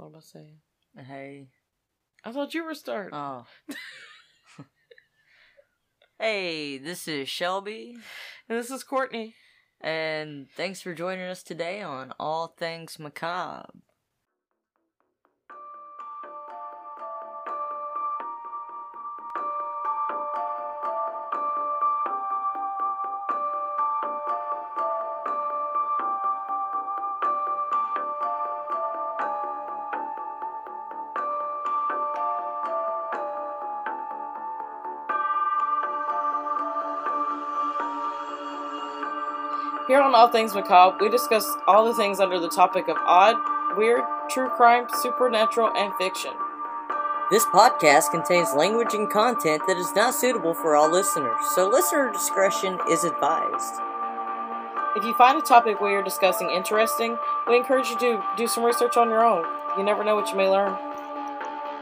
What am I saying? Hey. I thought you were starting. Oh. hey, this is Shelby, and this is Courtney. and thanks for joining us today on All Things Macabre. On All Things Macabre, we discuss all the things under the topic of odd, weird, true crime, supernatural, and fiction. This podcast contains language and content that is not suitable for all listeners, so listener discretion is advised. If you find a topic we are discussing interesting, we encourage you to do some research on your own. You never know what you may learn.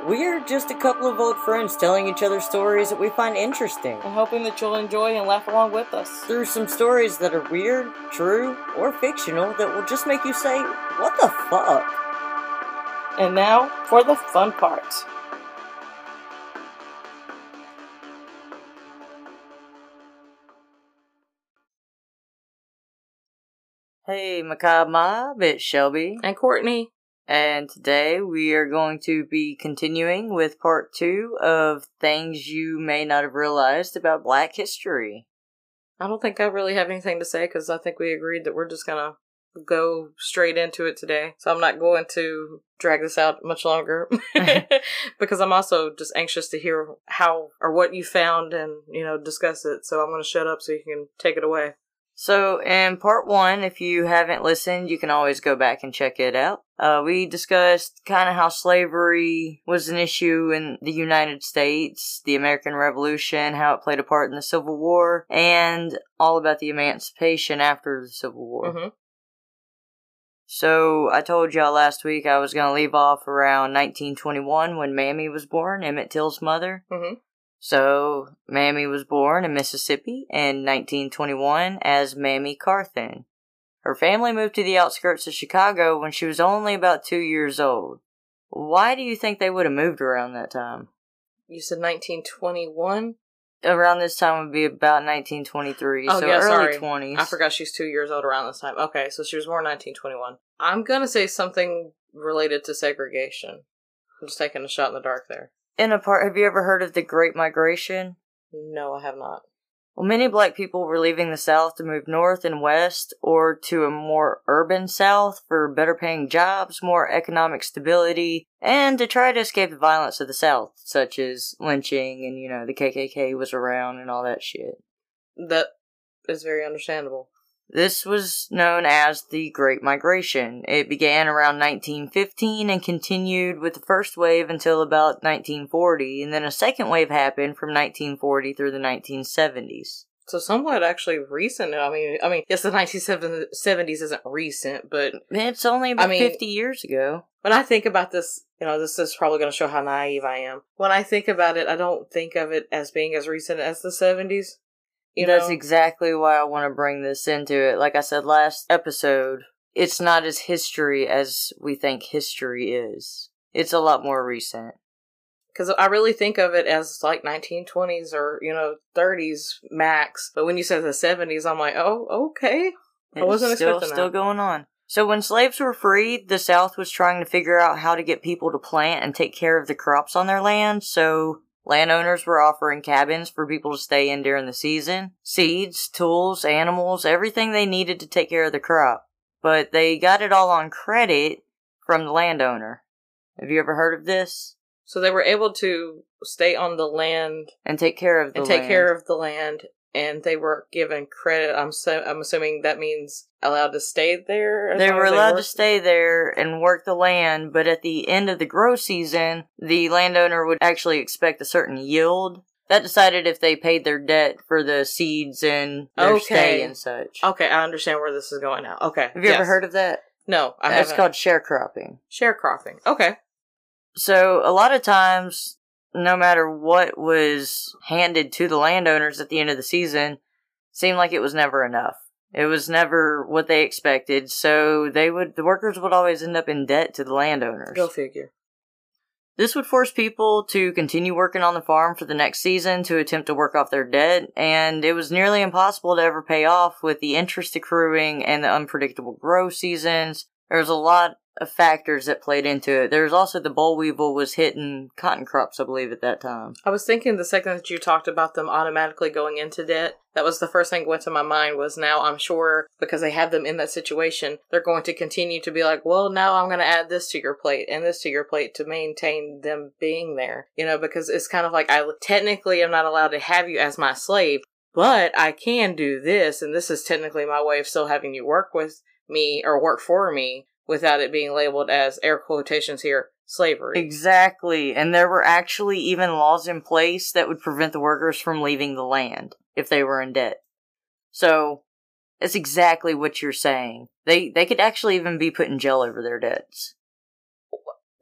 We are just a couple of old friends telling each other stories that we find interesting. And hoping that you'll enjoy and laugh along with us. Through some stories that are weird, true, or fictional that will just make you say, What the fuck? And now for the fun part. Hey, Macabre Mob, it's Shelby. And Courtney, And today we are going to be continuing with part two of things you may not have realized about black history. I don't think I really have anything to say because I think we agreed that we're just gonna go straight into it today. So I'm not going to drag this out much longer because I'm also just anxious to hear how or what you found and you know discuss it. So I'm gonna shut up so you can take it away. So, in part one, if you haven't listened, you can always go back and check it out. Uh, we discussed kind of how slavery was an issue in the United States, the American Revolution, how it played a part in the Civil War, and all about the emancipation after the Civil War. hmm So, I told y'all last week I was going to leave off around 1921 when Mammy was born, Emmett Till's mother. hmm So, Mammy was born in Mississippi in 1921 as Mammy Carthan. Her family moved to the outskirts of Chicago when she was only about two years old. Why do you think they would have moved around that time? You said 1921. Around this time would be about 1923, Oh, so yeah, early sorry. 20s. I forgot she's two years old around this time. Okay, so she was born 1921. I'm gonna say something related to segregation. I'm just taking a shot in the dark there. In a part, have you ever heard of the Great Migration? No, I have not. Well, many black people were leaving the South to move north and west or to a more urban South for better paying jobs, more economic stability, and to try to escape the violence of the South, such as lynching and, you know, the KKK was around and all that shit. That is very understandable. This was known as the Great Migration. It began around 1915 and continued with the first wave until about 1940, and then a second wave happened from 1940 through the 1970s. So somewhat actually recent. I mean, I mean, yes, the 1970s isn't recent, but It's only about I mean- 50 years ago. when I think about this, you know, this is probably going to show how naive I am. When I think about it, I don't think of it as being as recent as the 70s. You That's exactly why I want to bring this into it. Like I said last episode, it's not as history as we think history is. It's a lot more recent. because I really think of it as like 1920s or you know 30s max. But when you said the 70s, I'm like, oh, okay. I wasn't it's still, expecting still that. going on. So when slaves were freed, the South was trying to figure out how to get people to plant and take care of the crops on their land. So landowners were offering cabins for people to stay in during the season, seeds, tools, animals, everything they needed to take care of the crop. But they got it all on credit from the landowner. Have you ever heard of this? So they were able to stay on the land And take care of the and take land. care of the land, and they were given credit. I'm so I'm assuming that means allowed to stay there. They were allowed to stay there and work the land, but at the end of the grow season, the landowner would actually expect a certain yield. That decided if they paid their debt for the seeds and their Okay. stay and such. Okay, I understand where this is going now. Okay, Have you ever heard of that? No, I That's haven't. called sharecropping. sharecropping. Okay, So a lot of times, no matter what was handed to the landowners at the end of the season, seemed like it was never enough. It was never what they expected, so they would the workers would always end up in debt to the landowners. Go figure. This would force people to continue working on the farm for the next season to attempt to work off their debt, and it was nearly impossible to ever pay off with the interest accruing and the unpredictable grow seasons. There was a lot of factors that played into it. There was also the boll weevil was hitting cotton crops, I believe, at that time. I was thinking the second that you talked about them automatically going into debt, that was the first thing that went to my mind was now I'm sure because they have them in that situation, they're going to continue to be like, well, now I'm going to add this to your plate and this to your plate to maintain them being there. You know, because it's kind of like I technically am not allowed to have you as my slave, but I can do this, and this is technically my way of still having you work with me or work for me without it being labeled as air quotations here slavery. Exactly. And there were actually even laws in place that would prevent the workers from leaving the land if they were in debt. So that's exactly what you're saying. They they could actually even be put in jail over their debts.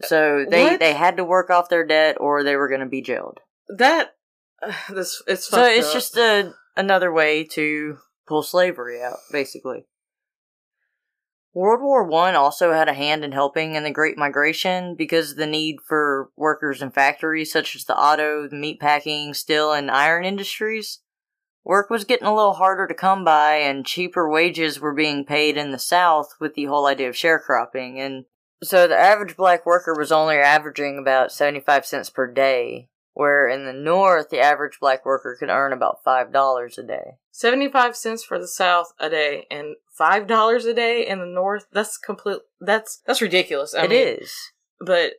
So they What? they had to work off their debt or they were going to be jailed. That uh, this it's So it's up. just a another way to pull slavery out, basically. World War One also had a hand in helping in the Great Migration because of the need for workers in factories such as the auto, the meatpacking, steel, and iron industries. Work was getting a little harder to come by, and cheaper wages were being paid in the South with the whole idea of sharecropping. And so the average black worker was only averaging about 75 cents per day, where in the North, the average black worker could earn about $5 a day. 75 cents for the south a day and $5 a day in the north. That's complete that's that's ridiculous. I It mean, is. but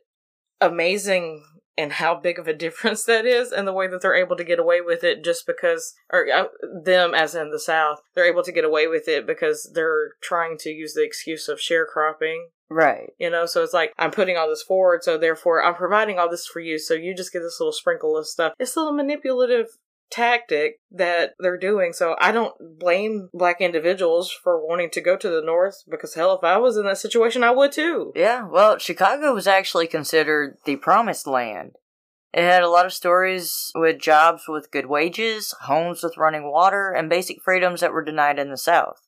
amazing in how big of a difference that is and the way that they're able to get away with it just because or uh, them as in the south they're able to get away with it because they're trying to use the excuse of sharecropping Right. you know so it's like i'm putting all this forward so therefore i'm providing all this for you so you just get this little sprinkle of stuff it's a little manipulative tactic that they're doing so i don't blame black individuals for wanting to go to the north because hell if i was in that situation i would too Yeah, well, Chicago was actually considered the promised land. It had a lot of stories with jobs with good wages, homes with running water, and basic freedoms that were denied in the South.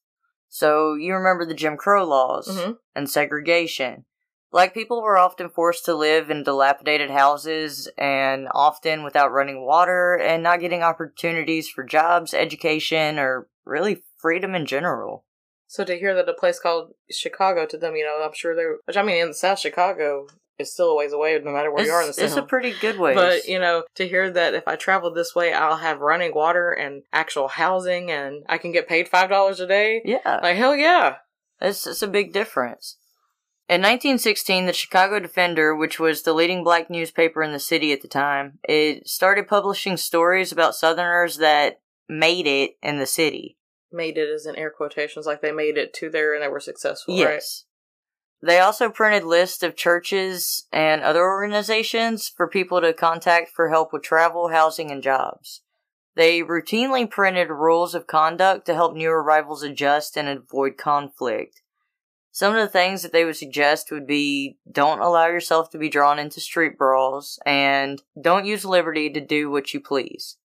So, you remember the Jim Crow laws Mhm. and segregation. Black people were often forced to live in dilapidated houses and often without running water and not getting opportunities for jobs, education, or really freedom in general. So to hear that a place called Chicago to them, you know, I'm sure they're. Which I mean, in the South, Chicago is still a ways away, no matter where it's, you are in the it's a pretty good way. But you know, to hear that if I travel this way, I'll have running water and actual housing, and I can get paid five dollars a day. yeah. Like hell yeah! It's, it's a big difference. In 1916, the Chicago Defender, which was the leading black newspaper in the city at the time, it started publishing stories about Southerners that made it in the city. Made it as in air quotations, like they made it to there and they were successful. Right? Yes. They also printed lists of churches and other organizations for people to contact for help with travel, housing, and jobs. They routinely printed rules of conduct to help new arrivals adjust and avoid conflict. Some of the things that they would suggest would be don't allow yourself to be drawn into street brawls and don't use liberty to do what you please.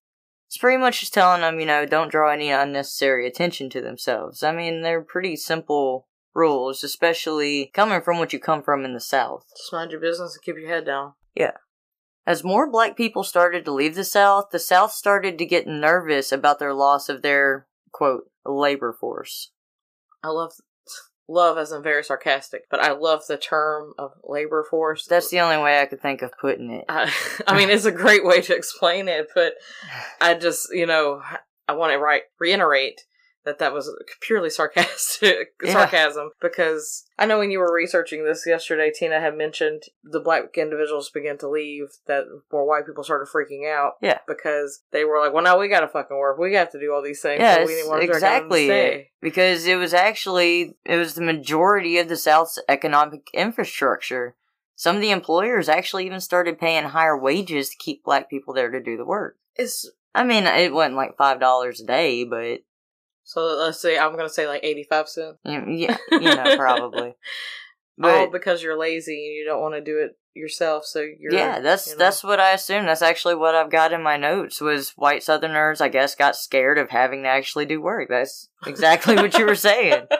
It's pretty much just telling them, you know, don't draw any unnecessary attention to themselves. I mean, they're pretty simple rules, especially coming from what you come from in the South. Just mind your business and keep your head down. Yeah. As more black people started to leave the South, the South started to get nervous about their loss of their, quote, labor force. I love love as in very sarcastic, but I love the term of labor force. That's the only way I could think of putting it. I, I mean, it's a great way to explain it, but I just, you know, I want to right, reiterate that that was purely sarcastic Yeah. sarcasm because I know when you were researching this yesterday, Tina had mentioned the black individuals began to leave that more white people started freaking out. Yeah. because they were like, "Well, now we got to fucking work. We have to do all these things. Yeah, so we it's need more exactly to it. stay." Because it was actually, it was the majority of the South's economic infrastructure. Some of the employers actually even started paying higher wages to keep black people there to do the work. It's I mean, it wasn't like $5 a day, but so let's say I'm gonna say like eighty five cent. Yeah, yeah, you know, probably. oh, But because you're lazy and you don't want to do it yourself, so you're yeah, that's you know. that's what I assume. That's actually what I've got in my notes. Was white Southerners, I guess, got scared of having to actually do work. That's exactly what you were saying.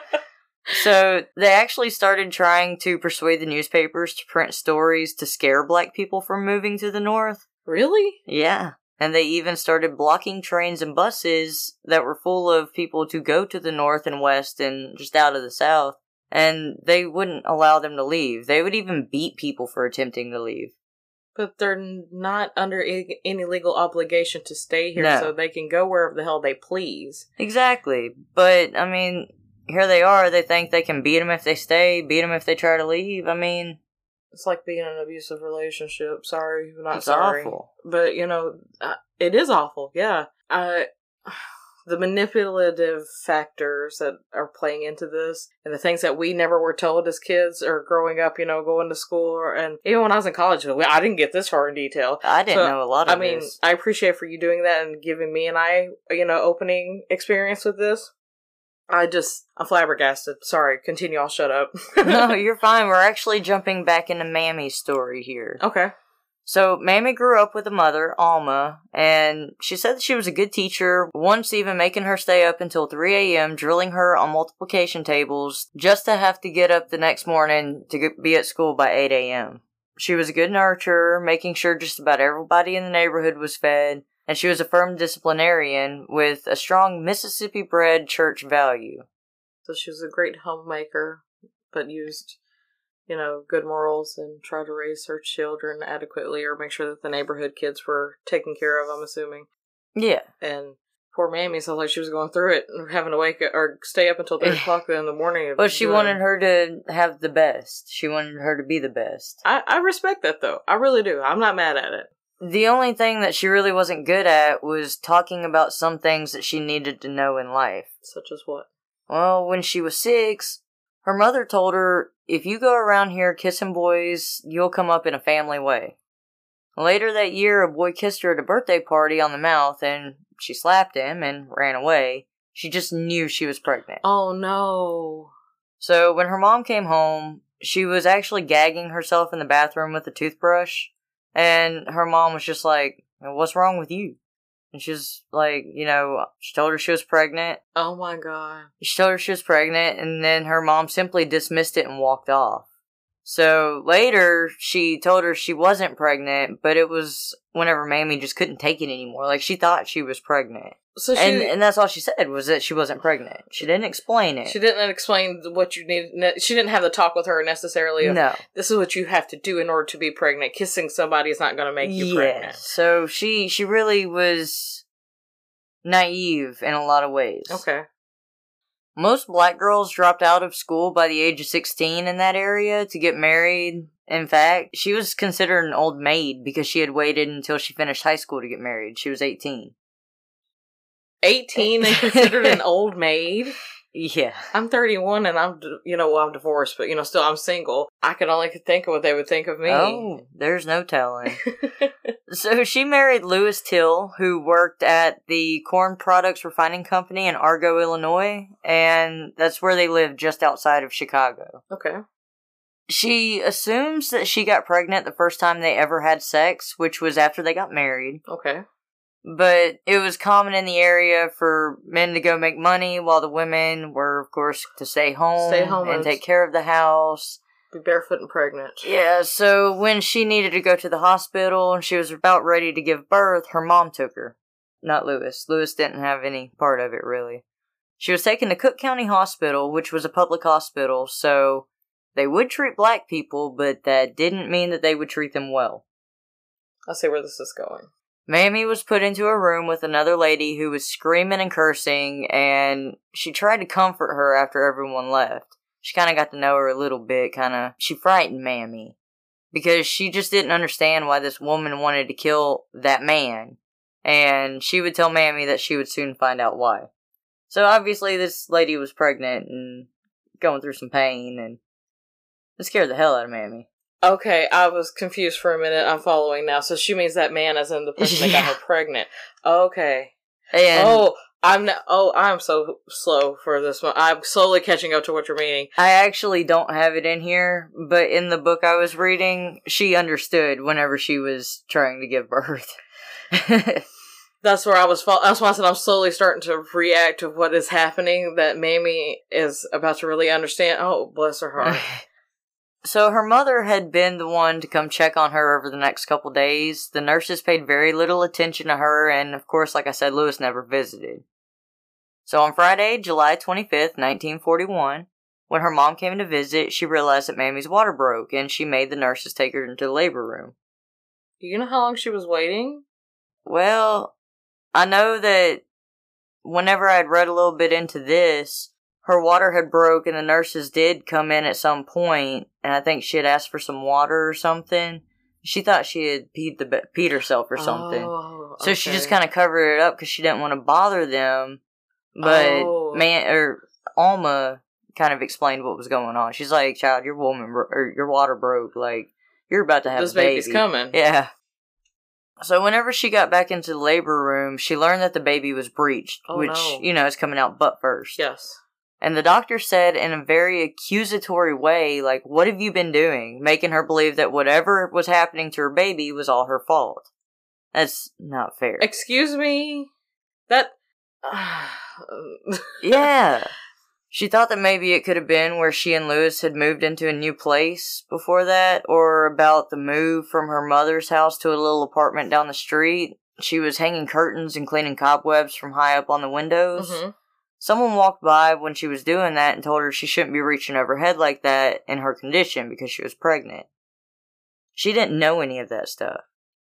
So they actually started trying to persuade the newspapers to print stories to scare black people from moving to the north. really? Yeah. And they even started blocking trains and buses that were full of people to go to the north and west and just out of the south. And they wouldn't allow them to leave. They would even beat people for attempting to leave. But they're not under any legal obligation to stay here, No. so they can go wherever the hell they please. Exactly. But, I mean, here they are. They think they can beat them if they stay, beat them if they try to leave. I mean, It's like being in an abusive relationship. Sorry, not it's sorry. awful. But you know, it is awful. Yeah, I. The manipulative factors that are playing into this, and the things that we never were told as kids or growing up, you know, going to school, or, and even when I was in college, I didn't get this far in detail. I didn't So, know a lot of I mean, this. I appreciate for you doing that and giving me and I, you know, opening experience with this. I just, I'm flabbergasted. Sorry, continue. I'll shut up. no, you're fine. We're actually jumping back into Mammy's story here. okay. So, Mammy grew up with a mother, Alma, and she said that she was a good teacher, once even making her stay up until 3 a.m., drilling her on multiplication tables, just to have to get up the next morning to be at school by 8 a.m. She was a good nurturer, making sure just about everybody in the neighborhood was fed, and she was a firm disciplinarian with a strong Mississippi bred church value. So she was a great homemaker, but used, you know, good morals and tried to raise her children adequately or make sure that the neighborhood kids were taken care of, I'm assuming. Yeah. And poor Mammy sounds like she was going through it and having to wake up or stay up until 3 o'clock in the morning. But she doing- wanted her to have the best. She wanted her to be the best. I, I respect that, though. I really do. I'm not mad at it. The only thing that she really wasn't good at was talking about some things that she needed to know in life. Such as what? Well, when she was six, her mother told her, if you go around here kissing boys, you'll come up in a family way. Later that year, a boy kissed her at a birthday party on the mouth and she slapped him and ran away. She just knew she was pregnant. Oh, no. So when her mom came home, she was actually gagging herself in the bathroom with a toothbrush, and her mom was just like, "What's wrong with you?" And she's like, you know, she told her she was pregnant. Oh, my God. She told her she was pregnant, and then her mom simply dismissed it and walked off. So later, she told her she wasn't pregnant, but it was whenever Mammy just couldn't take it anymore. Like she thought she was pregnant, So she, and and that's all she said was that she wasn't pregnant. She didn't explain it. she didn't explain what you needed. ne- She didn't have the talk with her necessarily of no. this is what you have to do in order to be pregnant. Kissing somebody is not going to make you pregnant. So she she really was naive in a lot of ways. Okay. Most black girls dropped out of school by the age of 16 in that area to get married. In fact, she was considered an old maid because she had waited until she finished high school to get married. She was 18. 18 and considered an old maid. Yeah. I'm 31 and I'm, you know, well, I'm divorced, but, you know, still I'm single. I could only think of what they would think of me. Oh, there's no telling. So she married Lewis Till, who worked at the Corn Products Refining Company in Argo, Illinois, and that's where they lived just outside of Chicago. okay. She assumes that she got pregnant the first time they ever had sex, which was after they got married. Okay. But it was common in the area for men to go make money while the women were, of course, to stay home, Stay home and and- take care of the house. Be barefoot and pregnant. Yeah, so when she needed to go to the hospital and she was about ready to give birth, her mom took her. Not Lewis. Lewis didn't have any part of it, really. She was taken to Cook County Hospital, which was a public hospital, so they would treat black people, but that didn't mean that they would treat them well. I see where this is going. Mammy was put into a room with another lady who was screaming and cursing, and she tried to comfort her after everyone left. She kind of got to know her a little bit, kind of. She frightened Mammy because she just didn't understand why this woman wanted to kill that man, and she would tell Mammy that she would soon find out why. So obviously, this lady was pregnant and going through some pain, and it scared the hell out of Mammy. Okay, I was confused for a minute. I'm following now. So she means that man as in the person that got her pregnant. Okay. And oh, I'm not, oh, I'm so slow for this one. I'm slowly catching up to what you're meaning. I actually don't have it in here, but in the book I was reading, she understood whenever she was trying to give birth. That's where I was. Fall- that's why I said I'm slowly starting to react to what is happening. That Mamie is about to really understand. Oh, bless her heart. So her mother had been the one to come check on her over the next couple days. The nurses paid very little attention to her, and of course, like I said, Lewis never visited. So on Friday, July 25th, 1941, when her mom came to visit, she realized that Mammy's water broke, and she made the nurses take her into the labor room. Do you know how long she was waiting? Well, I know that whenever I'd read a little bit into this, her water had broke and the nurses did come in at some point and I think she had asked for some water or something. She thought she had peed the peed herself or something. Oh, So she just kind of covered it up because she didn't want to bother them. But Oh. man, or Alma kind of explained what was going on. She's like, "Child, your woman bro- or your water broke. Like you're about to have this a baby. baby's coming. Yeah. So whenever she got back into the labor room, she learned that the baby was breached, Oh, which no. you know is coming out butt first. Yes. And the doctor said in a very accusatory way, like, "What have you been doing?" Making her believe that whatever was happening to her baby was all her fault. That's not fair. Excuse me. That. yeah. She thought that maybe it could have been where she and Lewis had moved into a new place before that, or about the move from her mother's house to a little apartment down the street. She was hanging curtains and cleaning cobwebs from high up on the windows. Mhm. Someone walked by when she was doing that and told her she shouldn't be reaching overhead like that in her condition because she was pregnant. She didn't know any of that stuff.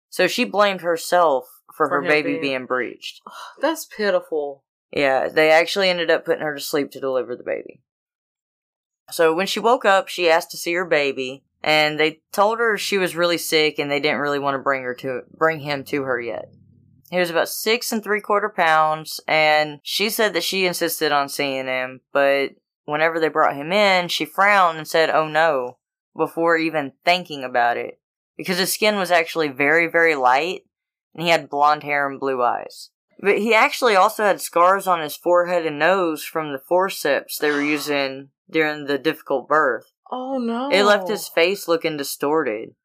So she blamed herself for, For her baby being- being breached. That's pitiful. Yeah, they actually ended up putting her to sleep to deliver the baby. So when she woke up, she asked to see her baby, and they told her she was really sick and they didn't really want to bring her to bring him to her yet. He was about six and three quarter pounds, and she said that she insisted on seeing him, but whenever they brought him in, she frowned and said, "Oh no," before even thinking about it, because his skin was actually very, very light, and he had blonde hair and blue eyes. But he actually also had scars on his forehead and nose from the forceps they were using during the difficult birth. Oh no. It left his face looking distorted.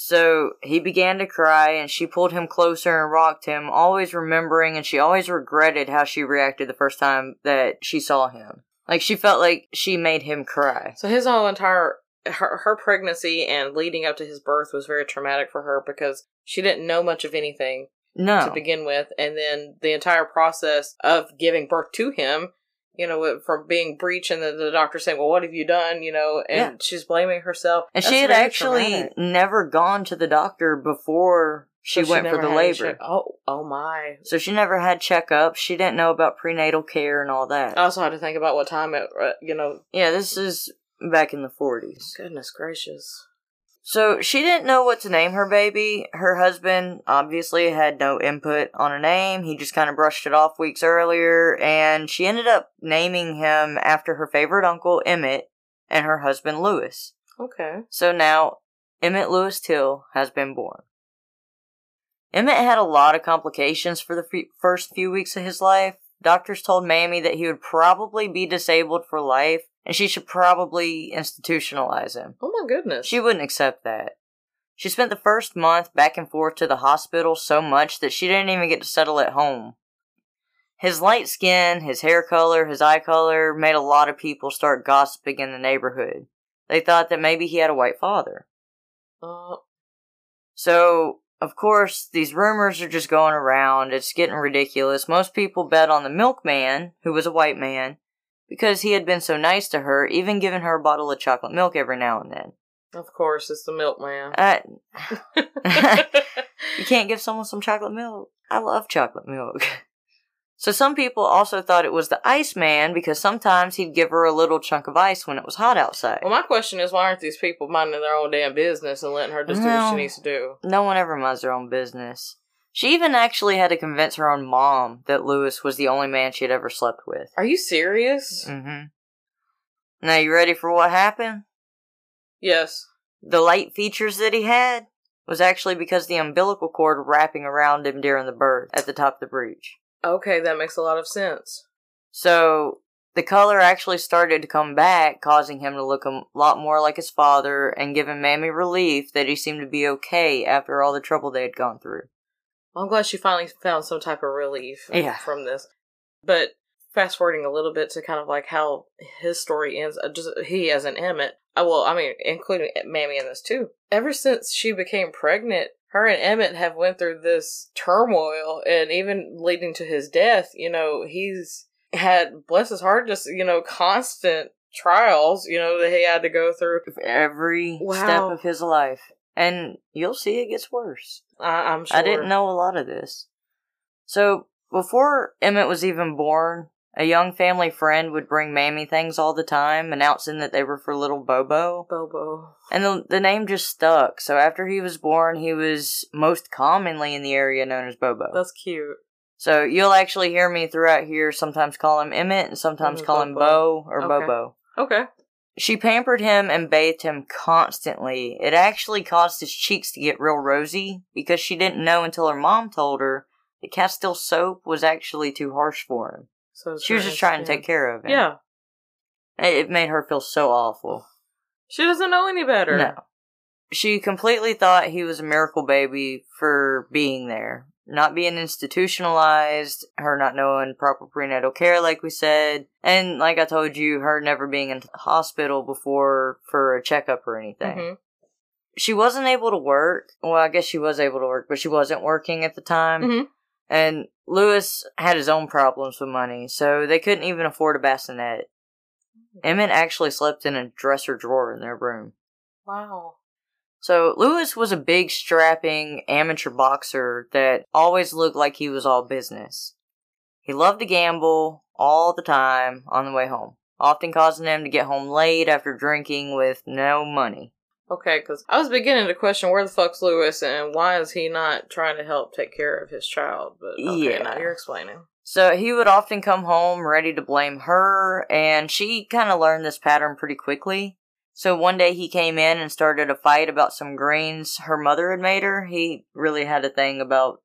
So he began to cry, and she pulled him closer and rocked him, always remembering, and she always regretted how she reacted the first time that she saw him. Like she felt like she made him cry. So his whole entire her her pregnancy and leading up to his birth was very traumatic for her because she didn't know much of anything No. to begin with, and then the entire process of giving birth to him, you know, from being breached and then the doctor saying, "Well, what have you done?" You know, and Yeah. she's blaming herself. and That's she had actually traumatic. never gone to the doctor before she So went for the labor. check- Oh, oh my! So she never had checkups. She didn't know about prenatal care and all that. I also had to think about what time it, uh, you know. yeah, this is back in the 40s. Goodness gracious! So she didn't know what to name her baby. Her husband obviously had no input on a name. He just kind of brushed it off weeks earlier, and she ended up naming him after her favorite uncle, Emmett, and her husband, Lewis. Okay. So now, Emmett Lewis Till has been born. Emmett had a lot of complications for the f- first few weeks of his life. Doctors told Mammy that he would probably be disabled for life, and she should probably institutionalize him. Oh my goodness! She wouldn't accept that. She spent the first month back and forth to the hospital so much that she didn't even get to settle at home. His light skin, his hair color, his eye color made a lot of people start gossiping in the neighborhood. They thought that maybe he had a white father. Uh, So, of course, these rumors are just going around. It's getting ridiculous. Most people bet on the milkman, who was a white man, because he had been so nice to her, even giving her a bottle of chocolate milk every now and then. of course, it's the milkman. Uh, you can't give someone some chocolate milk. I love chocolate milk. So some people also thought it was the Iceman because sometimes he'd give her a little chunk of ice when it was hot outside. well, my question is, why aren't these people minding their own damn business and letting her just do what she needs to do? No one ever minds their own business. She even actually had to convince her own mom that Lewis was the only man she had ever slept with. Are you serious? Mm-hmm. Now you ready for what happened? Yes. The light features that he had was actually because the umbilical cord wrapping around him during the birth at the top of the breech. Okay, that makes a lot of sense. So the color actually started to come back, causing him to look a lot more like his father and giving Mammy relief that he seemed to be okay after all the trouble they had gone through. Well, I'm glad she finally found some type of relief Yeah. from this. But fast forwarding a little bit to kind of like how his story ends, uh, just he as an Emmett. uh, Well, I mean, including Mammy in this too. Ever since she became pregnant, her and Emmett have went through this turmoil, and even leading to his death. You know, he's had bless his heart, just you know, constant trials. You know that he had to go through. Every Wow. step of his life. And you'll see it gets worse. I, I'm sure. I didn't know a lot of this. So, before Emmett was even born, a young family friend would bring Mammy things all the time, announcing that they were for little Bobo. Bobo. And the, the name just stuck. So, after he was born, he was most commonly in the area known as Bobo. That's cute. So, you'll actually hear me throughout here sometimes call him Emmett and sometimes Mhm, call him Bobo. Bo or Okay. Bobo. Okay. She pampered him and bathed him constantly. It actually caused his cheeks to get real rosy because she didn't know until her mom told her that Castile soap was actually too harsh for him. So She was just trying to take care of him. Yeah. It it made her feel so awful. She doesn't know any better. No. She completely thought he was a miracle baby for being there. Not being institutionalized, her not knowing proper prenatal care, like we said, and like I told you, her never being in the hospital before for a checkup or anything. Mhm. she wasn't able to work. Well, I guess she was able to work, but she wasn't working at the time. Mhm. And Lewis had his own problems with money, so they couldn't even afford a bassinet. Emmett actually slept in a dresser drawer in their room. Wow. So Lewis was a big, strapping amateur boxer that always looked like he was all business. He loved to gamble all the time on the way home, often causing him to get home late after drinking with no money. Okay, because I was beginning to question where the fuck's Lewis and why is he not trying to help take care of his child? But okay, Yeah. now you're explaining. So he would often come home ready to blame her, and she kind of learned this pattern pretty quickly. So one day he came in and started a fight about some greens her mother had made her. He really had a thing about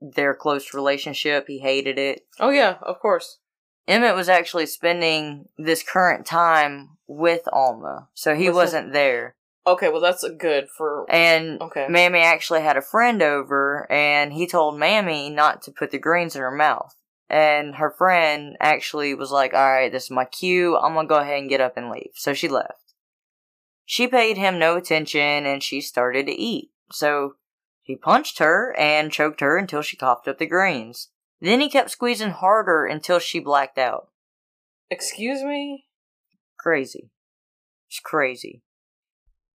their close relationship. He hated it. Oh yeah, of course. Emmett was actually spending this current time with Alma, so he wasn't there. Okay, well that's good for. And Okay. Mammy actually had a friend over, and he told Mammy not to put the greens in her mouth. And her friend actually was like, Alright, this is my cue. I'm gonna go ahead and get up and leave. So she left. She paid him no attention and she started to eat. So he punched her and choked her until she coughed up the greens. Then he kept squeezing harder until she blacked out. Excuse me. Crazy. It's crazy.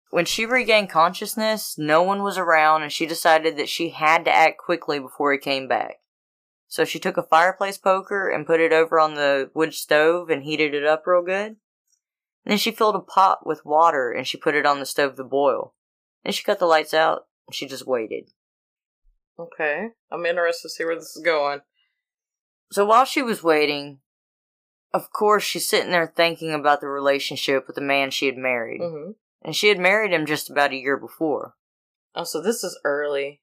When she regained consciousness, no one was around and she decided that she had to act quickly before he came back. So she took a fireplace poker and put it over on the wood stove and heated it up real good. And then she filled a pot with water and she put it on the stove to boil. Then she cut the lights out and she just waited. Okay, I'm interested to see where this is going. So while she was waiting, of course she's sitting there thinking about the relationship with the man she had married. hmm And she had married him just about a year before. Oh, so this is early.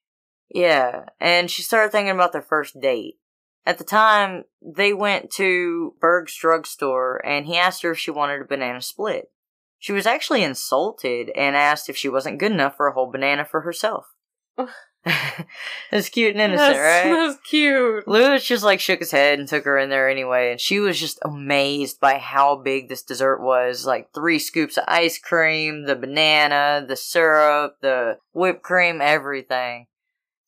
Yeah, and she started thinking about their first date. At the time, they went to Berg's drugstore and he asked her if she wanted a banana split. She was actually insulted and asked if she wasn't good enough for a whole banana for herself. it's cute and innocent, that's, right? That's cute. Lewis just like shook his head and took her in there anyway, and she was just amazed by how big this dessert was. Like three scoops of ice cream, the banana, the syrup, the whipped cream, everything.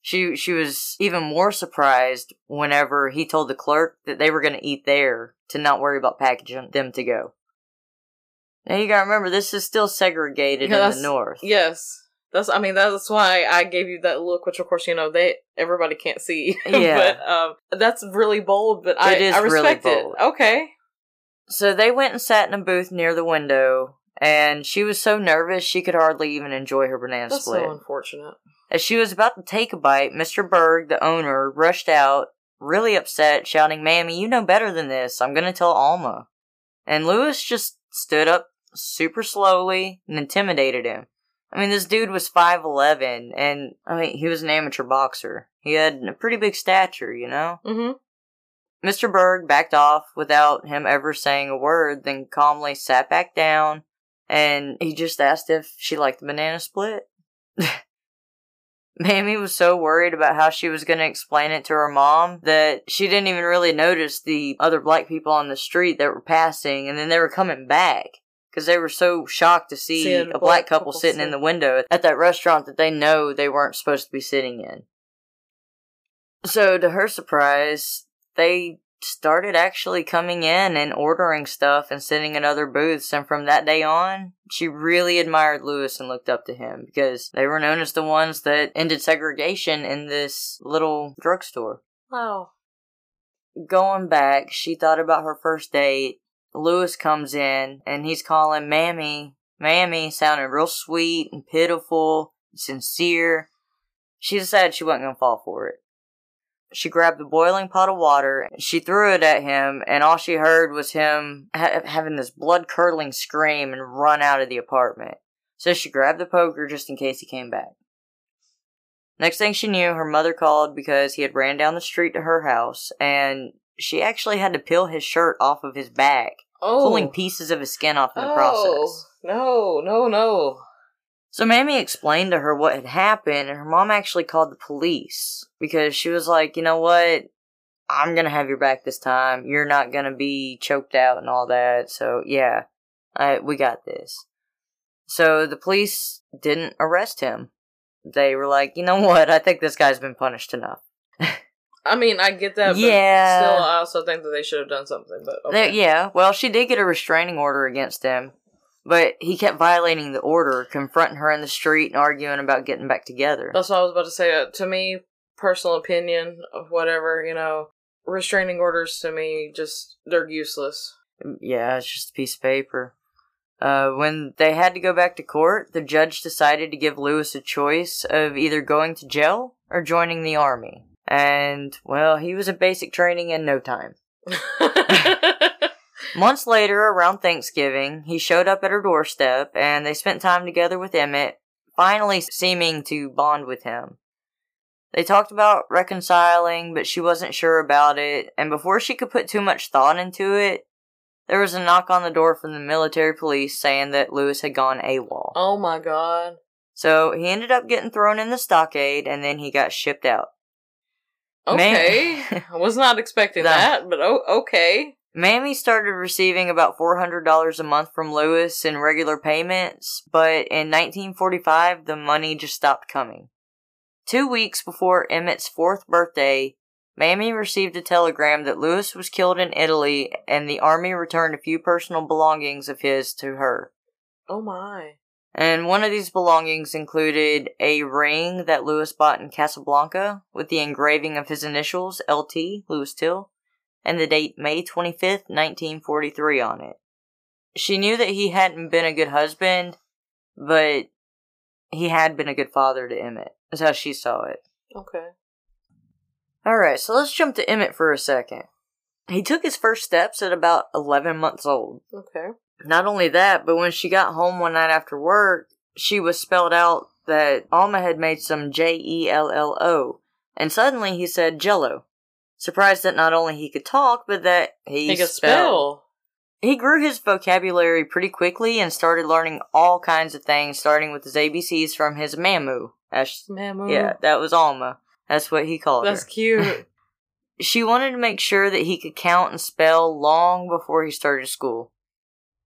She she was even more surprised whenever he told the clerk that they were going to eat there to not worry about packaging them to go. Now you gotta remember this is still segregated Yeah, in the north. Yes. That's I mean that's why I gave you that look, which of course you know they everybody can't see. Yeah. but um that's really bold, but I, It is I really respect bold. it. Okay. So they went and sat in a booth near the window, and she was so nervous she could hardly even enjoy her banana That's split. so unfortunate. As she was about to take a bite, Mr. Berg, the owner, rushed out, really upset, shouting, Mammy, you know better than this. I'm gonna tell Alma. And Lewis just stood up super slowly and intimidated him. I mean, this dude was 5'11, and, I mean, he was an amateur boxer. He had a pretty big stature, you know? Mm-hmm. Mr. Berg backed off without him ever saying a word, then calmly sat back down and he just asked if she liked the banana split. Mammy was so worried about how she was going to explain it to her mom that she didn't even really notice the other black people on the street that were passing and then they were coming back because they were so shocked to see Seeing a black black couple couple sitting sit- in the window at that restaurant that they know they weren't supposed to be sitting in. So, to her surprise, they started actually coming in and ordering stuff and sitting in other booths. And from that day on, she really admired Lewis and looked up to him because they were known as the ones that ended segregation in this little drugstore. Wow. Going back, she thought about her first date. Lewis comes in and he's calling Mammy. Mammy sounded real sweet and pitiful, sincere. She decided she wasn't going to fall for it. She grabbed a boiling pot of water, and she threw it at him, and all she heard was him ha- having this blood curdling scream and run out of the apartment. So she grabbed the poker just in case he came back. Next thing she knew, her mother called because he had ran down the street to her house, and she actually had to peel his shirt off of his back, Oh. pulling pieces of his skin off in the oh. process. No, no, no. So Mammy explained to her what had happened, and her mom actually called the police because she was like, you know what? I'm gonna have your back this time. You're not gonna be choked out and all that. So yeah, I, we got this. So the police didn't arrest him. They were like, you know what? I think this guy's been punished enough. I mean, I get that, but Yeah. still, I also think that they should have done something. But okay. yeah, well, she did get a restraining order against him, but he kept violating the order, confronting her in the street and arguing about getting back together. That's what I was about to say. Uh, to me, personal opinion of whatever, you know, restraining orders to me just they're useless. Yeah, it's just a piece of paper. Uh, when they had to go back to court, the judge decided to give Lewis a choice of either going to jail or joining the army. And, well, he was in basic training in no time. Months later, around Thanksgiving, he showed up at her doorstep and they spent time together with Emmett, finally seeming to bond with him. They talked about reconciling, but she wasn't sure about it, and before she could put too much thought into it, there was a knock on the door from the military police saying that Lewis had gone AWOL. oh my god. So he ended up getting thrown in the stockade and then he got shipped out. Okay. I was not expecting that, but oh, okay. Mammy started receiving about $400 a month from Lewis in regular payments, but in 1945 the money just stopped coming. Two weeks before Emmett's fourth birthday, Mammy received a telegram that Lewis was killed in Italy and the army returned a few personal belongings of his to her. Oh my. And one of these belongings included a ring that Lewis bought in Casablanca with the engraving of his initials, LT, Lewis Till, and the date May 25th, 1943 on it. She knew that he hadn't been a good husband, but he had been a good father to Emmett. That's how she saw it. Okay. Alright, so let's jump to Emmett for a second. He took his first steps at about 11 months old. Okay. Not only that, but when she got home one night after work, she was spelled out that Alma had made some J E L L O, and suddenly he said Jello. Surprised that not only he could talk, but that he, He could spell. He grew his vocabulary pretty quickly and started learning all kinds of things, starting with his ABCs from his mamu. Mamu. yeah, that was Alma. That's what he called That's her. That's cute. She wanted to make sure that he could count and spell long before he started school.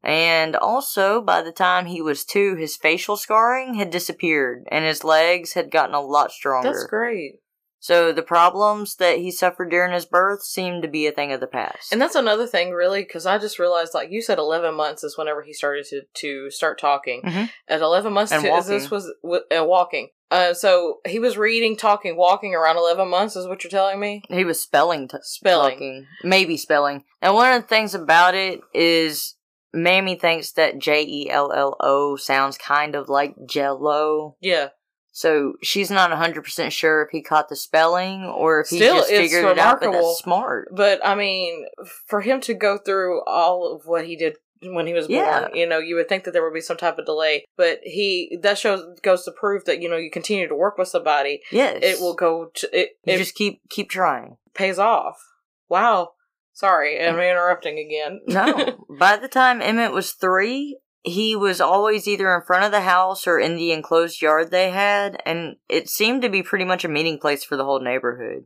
And also, by the time he was two, his facial scarring had disappeared and his legs had gotten a lot stronger. That's great. So the problems that he suffered during his birth seemed to be a thing of the past. And that's another thing, really, because I just realized, like you said, eleven months is whenever he started to to start talking. Mhm. At eleven months, And to, this was uh, walking. Uh, so he was reading, talking, walking around eleven months. Is what you're telling me? he was spelling, t- Spelling. talking, maybe spelling. And one of the things about it is Mammy thinks that J E L L O sounds kind of like Jello. Yeah. So she's not 100% sure if he caught the spelling or if he Still, just figured it out, but that's smart. But I mean, for him to go through all of what he did when he was Yeah. born, you know, you would think that there would be some type of delay. But he that shows goes to prove that you know you continue to work with somebody, Yes. it will go. To, it You it just keep keep trying. pays off. Wow. Sorry, I'm mm. interrupting again. No. By the time Emmett was three, he was always either in front of the house or in the enclosed yard they had, and it seemed to be pretty much a meeting place for the whole neighborhood.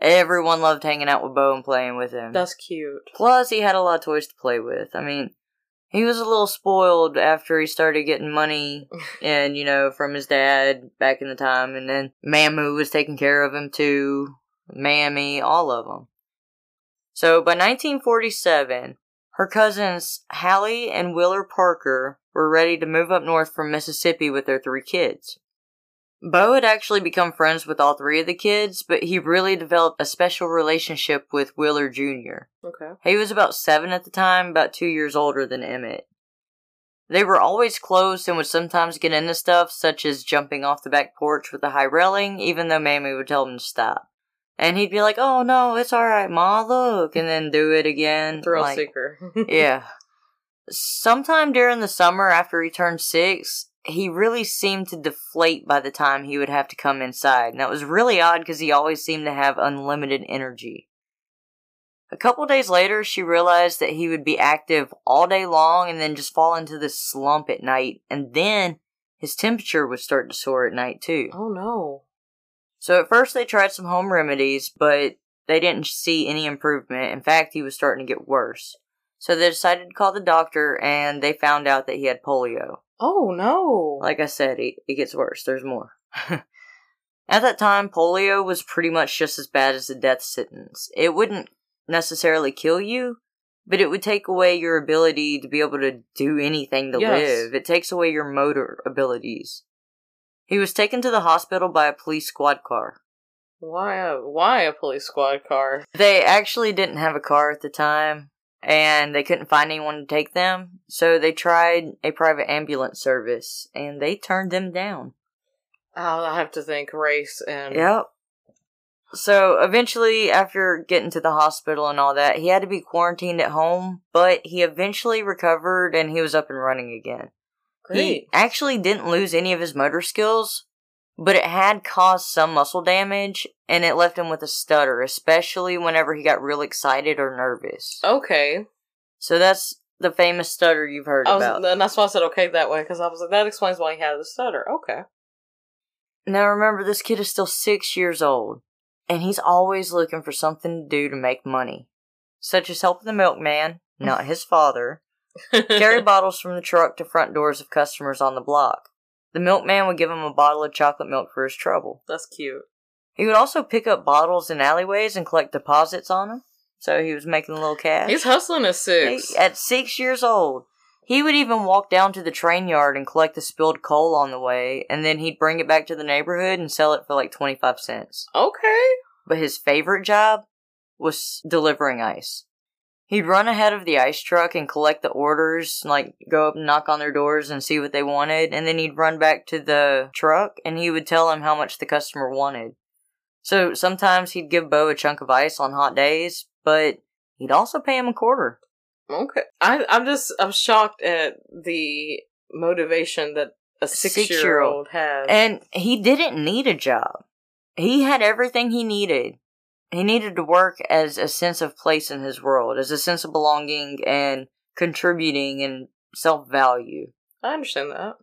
Everyone loved hanging out with Bo and playing with him. That's cute. Plus, he had a lot of toys to play with. I mean, he was a little spoiled after he started getting money and, you know, from his dad back in the time. And then Mamu was taking care of him too. Mammy, all of them. So by 1947, her cousins Hallie and Wheeler Parker were ready to move up north from Mississippi with their three kids. Bo had actually become friends with all three of the kids, but he really developed a special relationship with Wheeler Jr. Okay. He was about seven at the time, about two years older than Emmett. They were always close and would sometimes get into stuff, such as jumping off the back porch with a high railing, even though Mammy would tell them to stop. And he'd be like, oh no, it's alright, Ma, look, and then do it again. Thrill like, seeker. yeah. Sometime during the summer after he turned six, he really seemed to deflate by the time he would have to come inside. And that was really odd because he always seemed to have unlimited energy. A couple days later, she realized that he would be active all day long and then just fall into this slump at night. And then his temperature would start to soar at night too. oh no. So at first they tried some home remedies, but they didn't see any improvement. In fact, he was starting to get worse. So they decided to call the doctor and they found out that he had polio. Oh no. Like I said, it, it gets worse. There's more. At that time, polio was pretty much just as bad as the death sentence. It wouldn't necessarily kill you, but it would take away your ability to be able to do anything to Yes. live. It takes away your motor abilities. He was taken to the hospital by a police squad car. why a why a police squad car? They actually didn't have a car at the time, and they couldn't find anyone to take them, so they tried a private ambulance service, and they turned them down. I'll have to think race and Yep. So eventually, after getting to the hospital and all that, he had to be quarantined at home, but he eventually recovered and he was up and running again. Great. He actually didn't lose any of his motor skills, but it had caused some muscle damage and it left him with a stutter, especially whenever he got real excited or nervous. Okay. So that's the famous stutter you've heard was, about. and that's why I said okay that way because I was like that explains why he had the stutter. Okay. Now remember, this kid is still six years old, and he's always looking for something to do to make money, such as helping the milkman, not his father, carry bottles from the truck to front doors of customers on the block. The milkman would give him a bottle of chocolate milk for his trouble. That's cute. He would also pick up bottles in alleyways and collect deposits on them, so he was making a little cash. He's hustling at He- six. at six years old. He would even walk down to the train yard and collect the spilled coal on the way, and then he'd bring it back to the neighborhood and sell it for like 25 cents. Okay. But his favorite job was delivering ice. He'd run ahead of the ice truck and collect the orders, like go up and knock on their doors and see what they wanted, and then he'd run back to the truck and he would tell them how much the customer wanted. So sometimes he'd give Bo a chunk of ice on hot days, but he'd also pay him a quarter. Okay. I I'm just I'm shocked at the motivation that a six year old has. And he didn't need a job. He had everything he needed. He needed to work as a sense of place in his world, as a sense of belonging and contributing and self value. I understand that.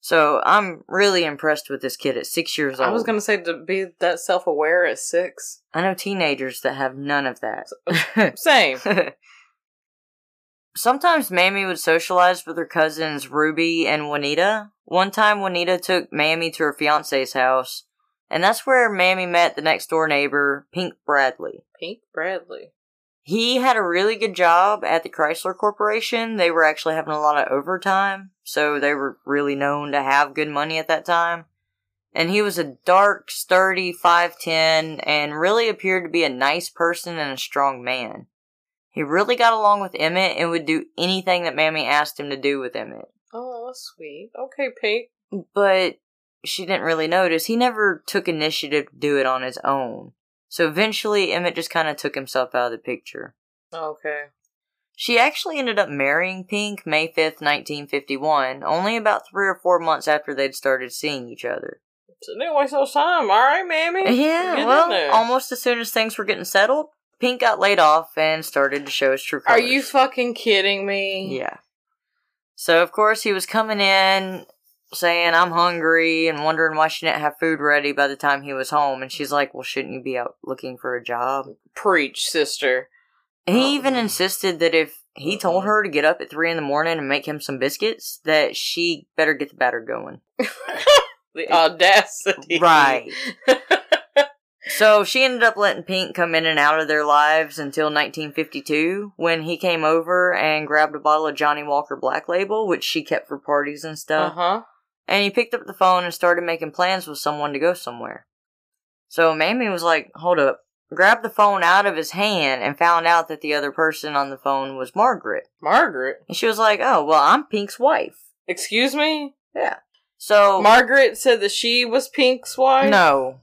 So I'm really impressed with this kid at six years old. I was gonna say to be that self aware at six. I know teenagers that have none of that. Same. Sometimes Mammy would socialize with her cousins Ruby and Juanita. One time, Juanita took Mammy to her fiance's house, and that's where Mammy met the next door neighbor, Pink Bradley. Pink Bradley. He had a really good job at the Chrysler Corporation. They were actually having a lot of overtime, so they were really known to have good money at that time. And he was a dark, sturdy 5'10 and really appeared to be a nice person and a strong man. He really got along with Emmett and would do anything that Mammy asked him to do with Emmett. Oh, sweet. Okay, Pink. But she didn't really notice. He never took initiative to do it on his own. So eventually, Emmett just kind of took himself out of the picture. Okay. She actually ended up marrying Pink May 5th, 1951, only about three or four months after they'd started seeing each other. So didn't waste no time. All right, mammy. Yeah, Get well, almost as soon as things were getting settled, Pink got laid off and started to show his true colors. Are you fucking kidding me? Yeah. So of course he was coming in saying I'm hungry and wondering why she didn't have food ready by the time he was home and she's like, "Well, shouldn't you be out looking for a job?" Preach, sister. And He even Oh. insisted that if he told her to get up at 3 in the morning and make him some biscuits, that she better get the batter going. the audacity. Right. So she ended up letting Pink come in and out of their lives until 1952 when he came over and grabbed a bottle of Johnnie Walker Black Label, which she kept for parties and stuff. uh huh. And he picked up the phone and started making plans with someone to go somewhere. So Mamie was like, hold up, grabbed the phone out of his hand and found out that the other person on the phone was Margaret. Margaret. And she was like, oh, well, I'm Pink's wife. Excuse me? Yeah. So, Margaret said that she was Pink's wife? no.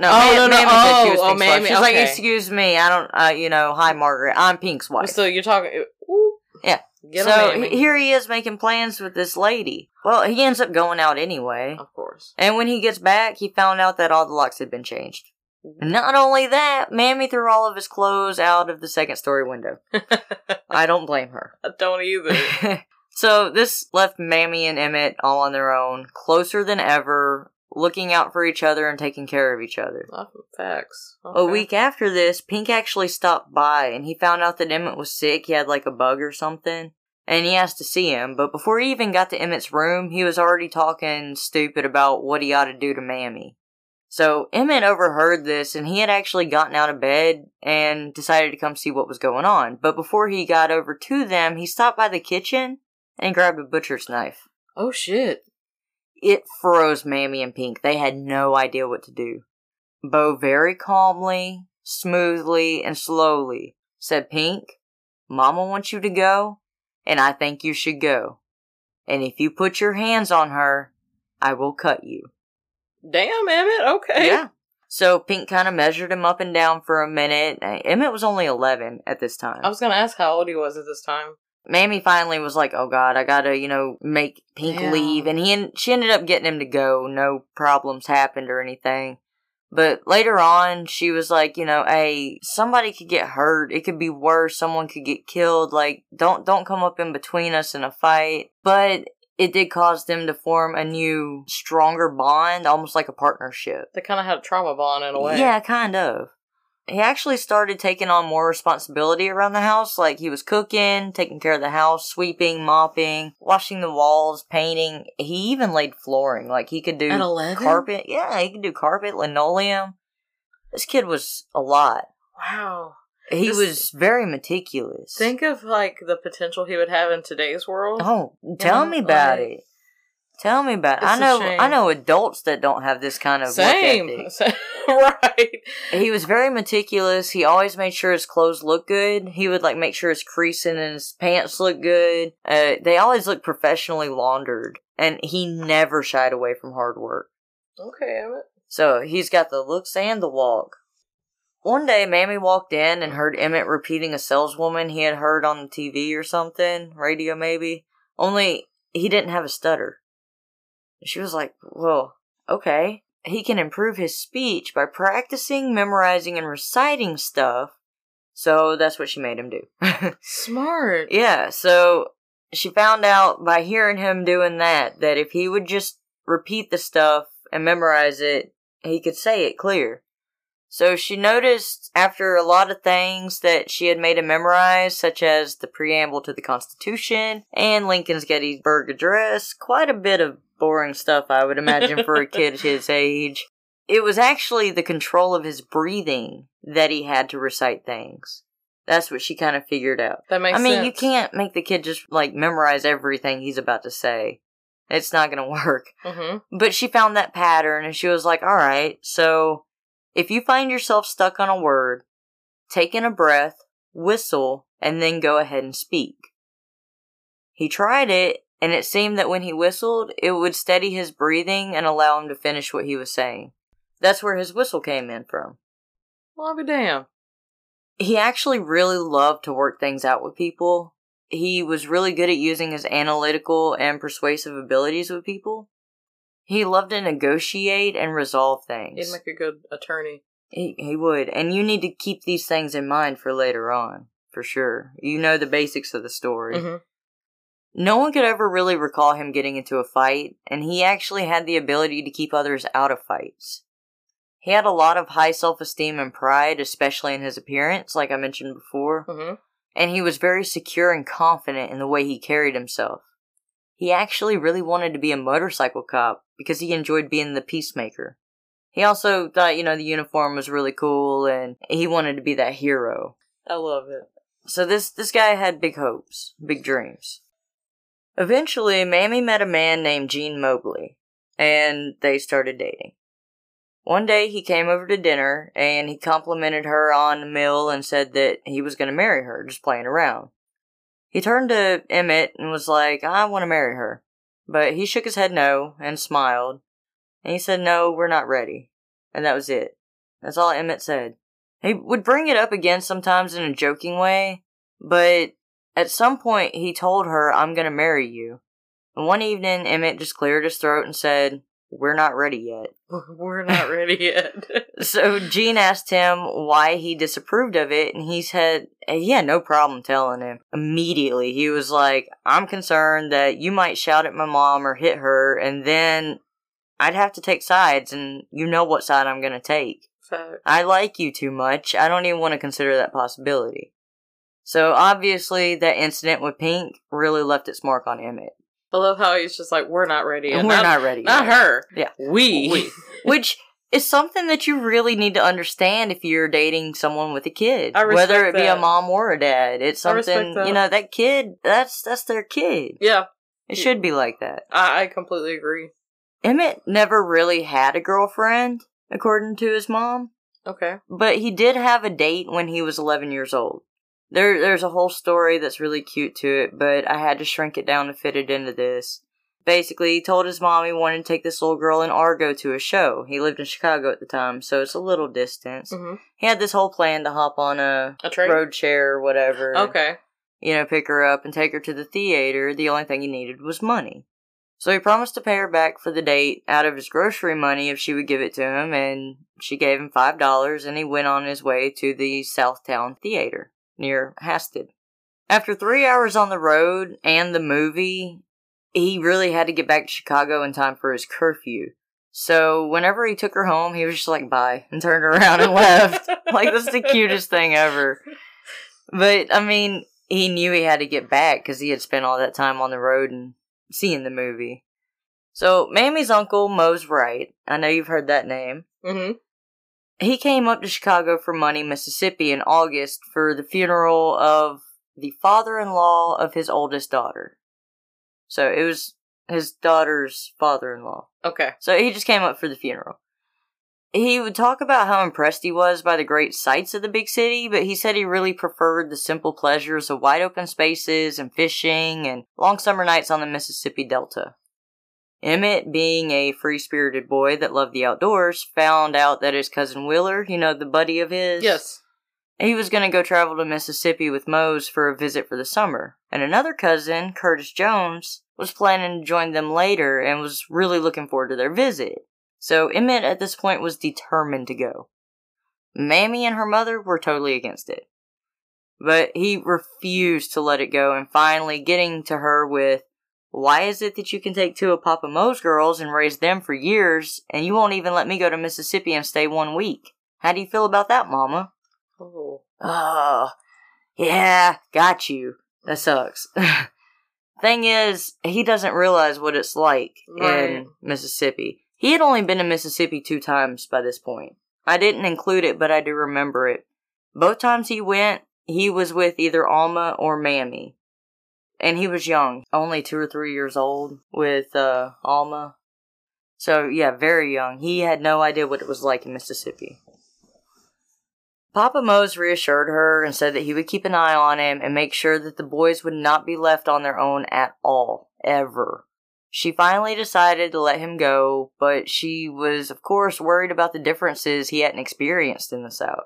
No, Oh, Ma- no, no, Mammy said she was oh, oh, wife. She's like, excuse me, I don't, uh, you know, hi, Margaret, I'm Pink's wife. So you're talking. Ooh. Yeah. Get so here he is making plans with this lady. Well, he ends up going out anyway. Of course. And when he gets back, he found out that all the locks had been changed. Mm-hmm. Not only that, Mammy threw all of his clothes out of the second story window. I don't blame her. I don't either. so this left Mammy and Emmett all on their own, closer than ever, looking out for each other and taking care of each other. Facts. A week after this, Pink actually stopped by and he found out that Emmett was sick. He had like a bug or something. And he asked to see him, but before he even got to Emmett's room, he was already talking stupid about what he ought to do to Mammy. So Emmett overheard this and he had actually gotten out of bed and decided to come see what was going on. But before he got over to them, he stopped by the kitchen and grabbed a butcher's knife. Oh shit. It froze Mammy and Pink. They had no idea what to do. Bo very calmly, smoothly, and slowly said, Pink, Mama wants you to go, and I think you should go. And if you put your hands on her, I will cut you. Damn, Emmett. Okay. Yeah. So Pink kind of measured him up and down for a minute. Emmett was only 11 at this time. I was gonna ask how old he was at this time. Mammy finally was like, "Oh God, I gotta, you know, make Pink Yeah. leave," and he en- she ended up getting him to go. No problems happened or anything. But later on, she was like, you know, hey, somebody could get hurt. It could be worse. Someone could get killed. Like, don't don't come up in between us in a fight. But it did cause them to form a new, stronger bond, almost like a partnership. They kind of had a trauma bond in a way. Yeah, kind of. He actually started taking on more responsibility around the house. Like he was cooking, taking care of the house, sweeping, mopping, washing the walls, painting. He even laid flooring. Like he could do carpet. Yeah, he could do carpet, linoleum. This kid was a lot. Wow. He was very meticulous. Think of like the potential he would have in today's world. oh, tell know, me about like- it. Tell me about it. I know. I know adults that don't have this kind of work Same. ethic. Sa- right. He was very meticulous. He always made sure his clothes looked good. He would like make sure his creasing and his pants looked good. Uh, they always looked professionally laundered, and he never shied away from hard work. Okay, Emmett. So he's got the looks and the walk. One day, Mammy walked in and heard Emmett repeating a saleswoman he had heard on the TV or something, radio maybe. Only he didn't have a stutter. She was like, well, okay. He can improve his speech by practicing, memorizing, and reciting stuff. So that's what she made him do. Smart. yeah, so she found out by hearing him doing that, that if he would just repeat the stuff and memorize it, he could say it clear. So she noticed after a lot of things that she had made him memorize, such as the preamble to the Constitution and Lincoln's Gettysburg Address, quite a bit of boring stuff, I would imagine, for a kid his age. It was actually the control of his breathing that he had to recite things. That's what she kind of figured out. That makes I mean, sense. you can't make the kid just like memorize everything he's about to say. It's not going to work. Mm-hmm. But she found that pattern and she was like, all right, so if you find yourself stuck on a word, take in a breath, whistle, and then go ahead and speak. He tried it, and it seemed that when he whistled, it would steady his breathing and allow him to finish what he was saying. That's where his whistle came in from. Well, I'll be damned. He actually really loved to work things out with people. He was really good at using his analytical and persuasive abilities with people. He loved to negotiate and resolve things. He'd make a good attorney. He, he would. And you need to keep these things in mind for later on, for sure. You know the basics of the story. Mhm. No one could ever really recall him getting into a fight, and he actually had the ability to keep others out of fights. He had a lot of high self esteem and pride, especially in his appearance, like I mentioned before, Mhm. and he was very secure and confident in the way he carried himself. He actually really wanted to be a motorcycle cop because he enjoyed being the peacemaker. He also thought, you know, the uniform was really cool and he wanted to be that hero. I love it. So this this guy had big hopes, big dreams. Eventually, Mammy met a man named Gene Mobley, and they started dating. One day, he came over to dinner, and he complimented her on the meal and said that he was going to marry her, just playing around. He turned to Emmett and was like, I want to marry her. But he shook his head no and smiled, and he said, No, we're not ready. And that was it. That's all Emmett said. He would bring it up again sometimes in a joking way, but at some point he told her, I'm gonna marry you. And one evening, Emmett just cleared his throat and said, We're not ready yet. We're not ready yet. So Gene asked him why he disapproved of it, and he said he had no problem telling him. Immediately, he was like, I'm concerned that you might shout at my mom or hit her, and then I'd have to take sides, and you know what side I'm gonna take. Fact. I like you too much. I don't even want to consider that possibility. So obviously, that incident with Pink really left its mark on Emmett. I love how he's just like, we're not ready yet. And we're not ready. Not yet. her. Yeah. We. We. Which is something that you really need to understand if you're dating someone with a kid, I respect whether it be a mom or a dad. It's something that. you know that kid. That's that's their kid. Yeah, It should be like that. I, I completely agree. Emmett never really had a girlfriend, according to his mom. Okay. but he did have a date when he was 11 years old. There, there's a whole story that's really cute to it, but I had to shrink it down to fit it into this. Basically, he told his mom he wanted to take this little girl in Argo to a show. He lived in Chicago at the time, so it's a little distance. hmm He had this whole plan to hop on a, A train? road chair or whatever. Okay. You know, pick her up and take her to the theater. The only thing he needed was money. So he promised to pay her back for the date out of his grocery money if she would give it to him, and she gave him five dollars, and he went on his way to the Southtown Theater near Halsted. After three hours on the road and the movie, he really had to get back to Chicago in time for his curfew. So whenever he took her home, he was just like bye and turned around and left. like that's the cutest thing ever. But I mean, he knew he had to get back because he had spent all that time on the road and seeing the movie. So Mammy's uncle Mose Wright, I know you've heard that name. hmm He came up to Chicago from Money, Mississippi in August for the funeral of the father-in-law of his oldest daughter. So it was his daughter's father-in-law. Okay. So he just came up for the funeral. He would talk about how impressed he was by the great sights of the big city, but he said he really preferred the simple pleasures of wide open spaces and fishing and long summer nights on the Mississippi Delta. Emmett, being a free spirited boy that loved the outdoors, found out that his cousin Wheeler, you know, the buddy of his, Yes. he was going to go travel to Mississippi with Mose for a visit for the summer. And another cousin, Curtis Jones, was planning to join them later and was really looking forward to their visit. So Emmett at this point was determined to go. Mammy and her mother were totally against it. But he refused to let it go and finally getting to her with, why is it that you can take two of Papa Mo's girls and raise them for years and you won't even let me go to Mississippi and stay one week? How do you feel about that, Mama? Oh. Oh, yeah, got you. That sucks. Thing is, he doesn't realize what it's like Right. in Mississippi. He had only been to Mississippi two times by this point. I didn't include it, but I do remember it. Both times he went, he was with either Alma or Mammy. And he was young, only two or three years old with uh, Alma. So, yeah, very young. He had no idea what it was like in Mississippi. Papa Mose reassured her and said that he would keep an eye on him and make sure that the boys would not be left on their own at all, ever. She finally decided to let him go, but she was, of course, worried about the differences he hadn't experienced in the South.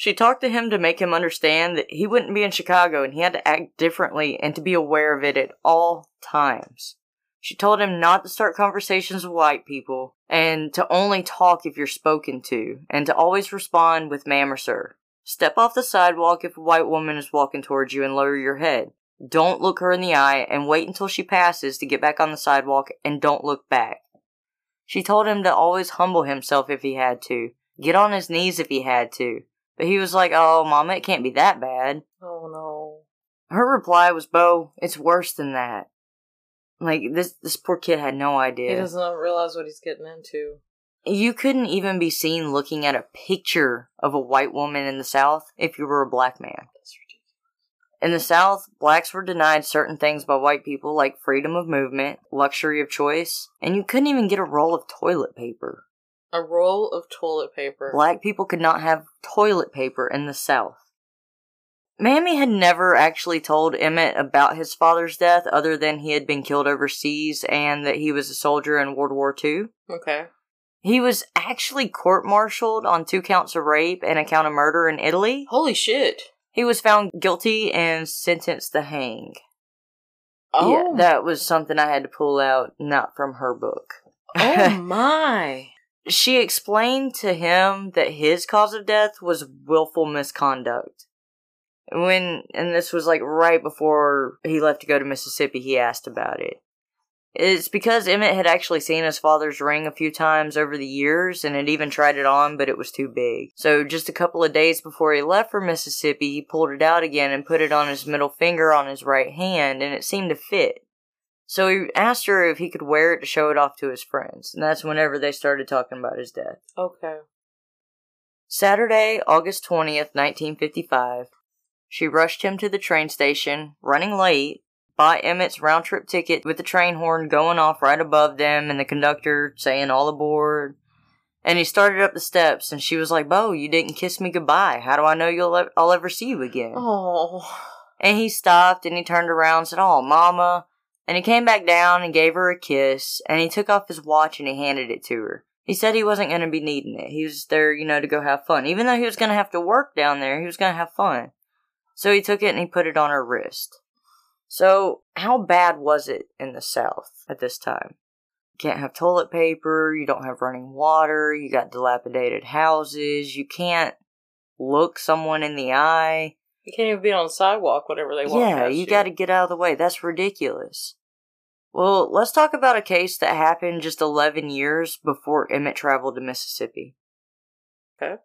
She talked to him to make him understand that he wouldn't be in Chicago and he had to act differently and to be aware of it at all times. She told him not to start conversations with white people and to only talk if you're spoken to and to always respond with ma'am or sir. Step off the sidewalk if a white woman is walking towards you and lower your head. Don't look her in the eye and wait until she passes to get back on the sidewalk and don't look back. She told him to always humble himself if he had to, get on his knees if he had to. But he was like, oh, mama, it can't be that bad. Oh no. Her reply was, Bo, it's worse than that. Like this this poor kid had no idea. He doesn't realize what he's getting into. You couldn't even be seen looking at a picture of a white woman in the South if you were a black man. That's ridiculous. In the South, blacks were denied certain things by white people like freedom of movement, luxury of choice, and you couldn't even get a roll of toilet paper. A roll of toilet paper. Black people could not have toilet paper in the South. Mammy had never actually told Emmett about his father's death other than he had been killed overseas and that he was a soldier in World War II. Okay. He was actually court martialed on two counts of rape and a count of murder in Italy. Holy shit. He was found guilty and sentenced to hang. Oh. Yeah, that was something I had to pull out, not from her book. oh my. She explained to him that his cause of death was willful misconduct. When, and this was like right before he left to go to Mississippi, he asked about it. It's because Emmett had actually seen his father's ring a few times over the years and had even tried it on, but it was too big. So just a couple of days before he left for Mississippi, he pulled it out again and put it on his middle finger on his right hand, and it seemed to fit. So he asked her if he could wear it to show it off to his friends, and that's whenever they started talking about his death. Okay. Saturday, August 20th, 1955. She rushed him to the train station, running late, bought Emmett's round trip ticket with the train horn going off right above them and the conductor saying all aboard. And he started up the steps and she was like, Bo, you didn't kiss me goodbye. How do I know you'll I'll ever see you again? Oh. And he stopped and he turned around and said, Oh, mama. And he came back down and gave her a kiss and he took off his watch and he handed it to her. He said he wasn't going to be needing it. He was there, you know, to go have fun. Even though he was going to have to work down there, he was going to have fun. So he took it and he put it on her wrist. So, how bad was it in the South at this time? You can't have toilet paper, you don't have running water, you got dilapidated houses, you can't look someone in the eye. You can't even be on the sidewalk whenever they walk Yeah, past you got to get out of the way. That's ridiculous. Well, let's talk about a case that happened just 11 years before Emmett traveled to Mississippi. Okay.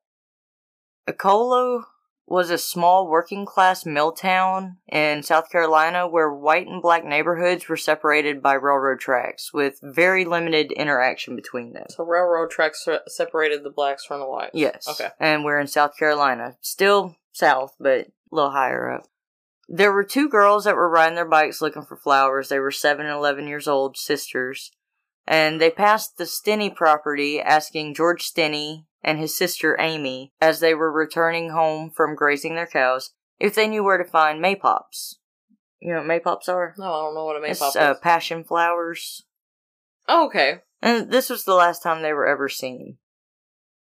Alcolu was a small working class mill town in South Carolina where white and black neighborhoods were separated by railroad tracks with very limited interaction between them. So railroad tracks separated the blacks from the whites. Yes. Okay. And we're in South Carolina. Still south, but a little higher up. There were two girls that were riding their bikes looking for flowers. They were 7 and 11 years old, sisters. And they passed the Stinney property asking George Stinney and his sister Amy, as they were returning home from grazing their cows, if they knew where to find maypops. You know what maypops are? No, I don't know what a It's maypop uh, passion flowers. oh, okay. And this was the last time they were ever seen.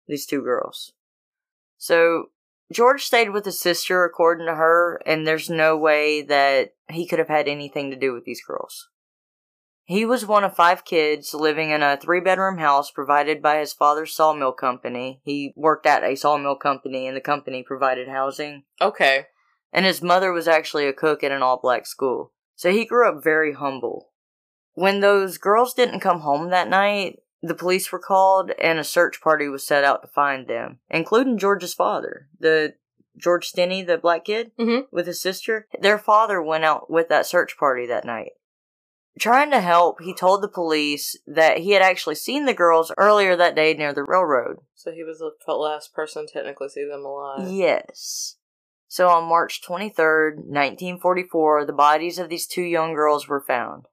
These two girls. So, George stayed with his sister, according to her, and there's no way that he could have had anything to do with these girls. He was one of five kids living in a three bedroom house provided by his father's sawmill company. He worked at a sawmill company, and the company provided housing. Okay. And his mother was actually a cook at an all black school. So he grew up very humble. When those girls didn't come home that night, the police were called and a search party was set out to find them, including George's father, the George Stinney, the black kid Mhm. with his sister. Their father went out with that search party that night. Trying to help, he told the police that he had actually seen the girls earlier that day near the railroad. So he was the last person to technically see them alive. Yes. So on March 23rd, 1944, the bodies of these two young girls were found.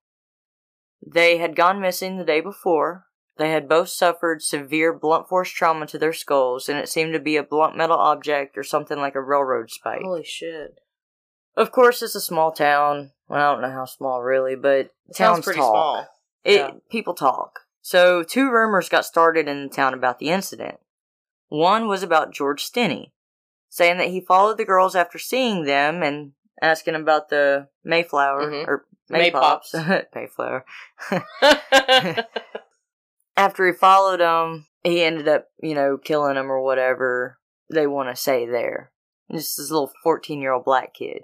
They had gone missing the day before. They had both suffered severe blunt force trauma to their skulls, and it seemed to be a blunt metal object or something like a railroad spike. Holy shit. Of course, it's a small town. Well, I don't know how small really, but It towns pretty talk. small. It Yeah. people talk. So two rumors got started in the town about the incident. One was about George Stinney, saying that he followed the girls after seeing them and asking about the Mayflower Mhm. or Maypops. Mayflower. After he followed them, he ended up, you know, killing them or whatever they want to say there. Just this little 14 year old black kid.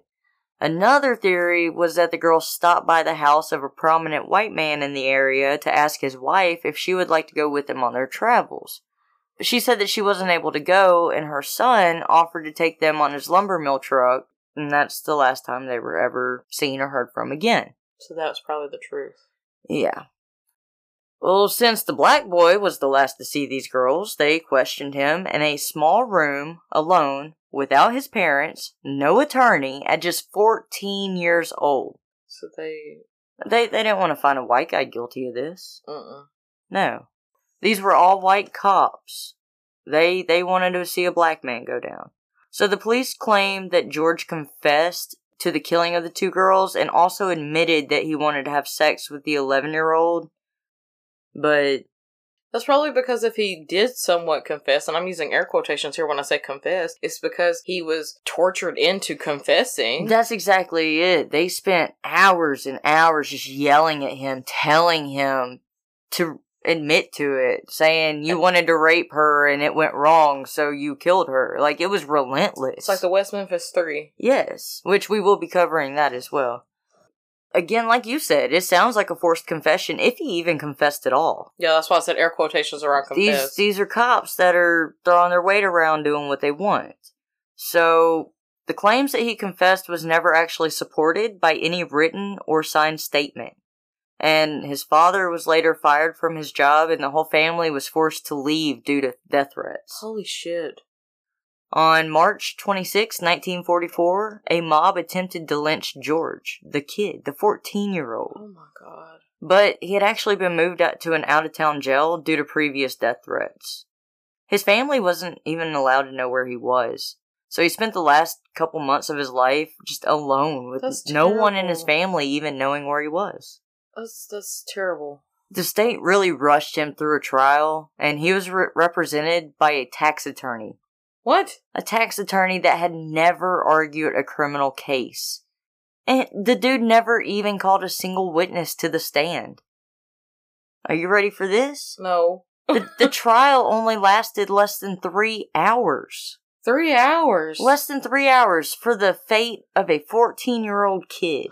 Another theory was that the girl stopped by the house of a prominent white man in the area to ask his wife if she would like to go with them on their travels. But she said that she wasn't able to go, and her son offered to take them on his lumber mill truck, and that's the last time they were ever seen or heard from again. so that was probably the truth. Yeah. Well, since the black boy was the last to see these girls, they questioned him in a small room, alone, without his parents, no attorney, at just 14 years old. So they. They, they didn't want to find a white guy guilty of this. Uh-uh. No. These were all white cops. They, they wanted to see a black man go down. So the police claimed that George confessed to the killing of the two girls and also admitted that he wanted to have sex with the 11 year old. But That's probably because if he did somewhat confess, and I'm using air quotations here when I say confess, it's because he was tortured into confessing. That's exactly it. They spent hours and hours just yelling at him, telling him to admit to it, saying you wanted to rape her and it went wrong, so you killed her. Like it was relentless. it's like the West Memphis Three. Yes, which we will be covering that as well. Again, like you said, it sounds like a forced confession if he even confessed at all. Yeah, that's why I said air quotations around confess. These these are cops that are throwing their weight around doing what they want. So the claims that he confessed was never actually supported by any written or signed statement. And his father was later fired from his job and the whole family was forced to leave due to death threats. Holy shit! On March 26, 1944, a mob attempted to lynch George, the kid, the 14 year old. Oh my god! But he had actually been moved out to an out of town jail due to previous death threats. His family wasn't even allowed to know where he was. So he spent the last couple months of his life just alone with That's no one in his family even knowing where he was. That's that's terrible. The state really rushed him through a trial, and he was re- represented by a tax attorney. What? A tax attorney that had never argued a criminal case. And the dude never even called a single witness to the stand. Are you ready for this? No. The, the trial only lasted less than three hours. Three hours. Less than three hours for the fate of a 14 year old kid.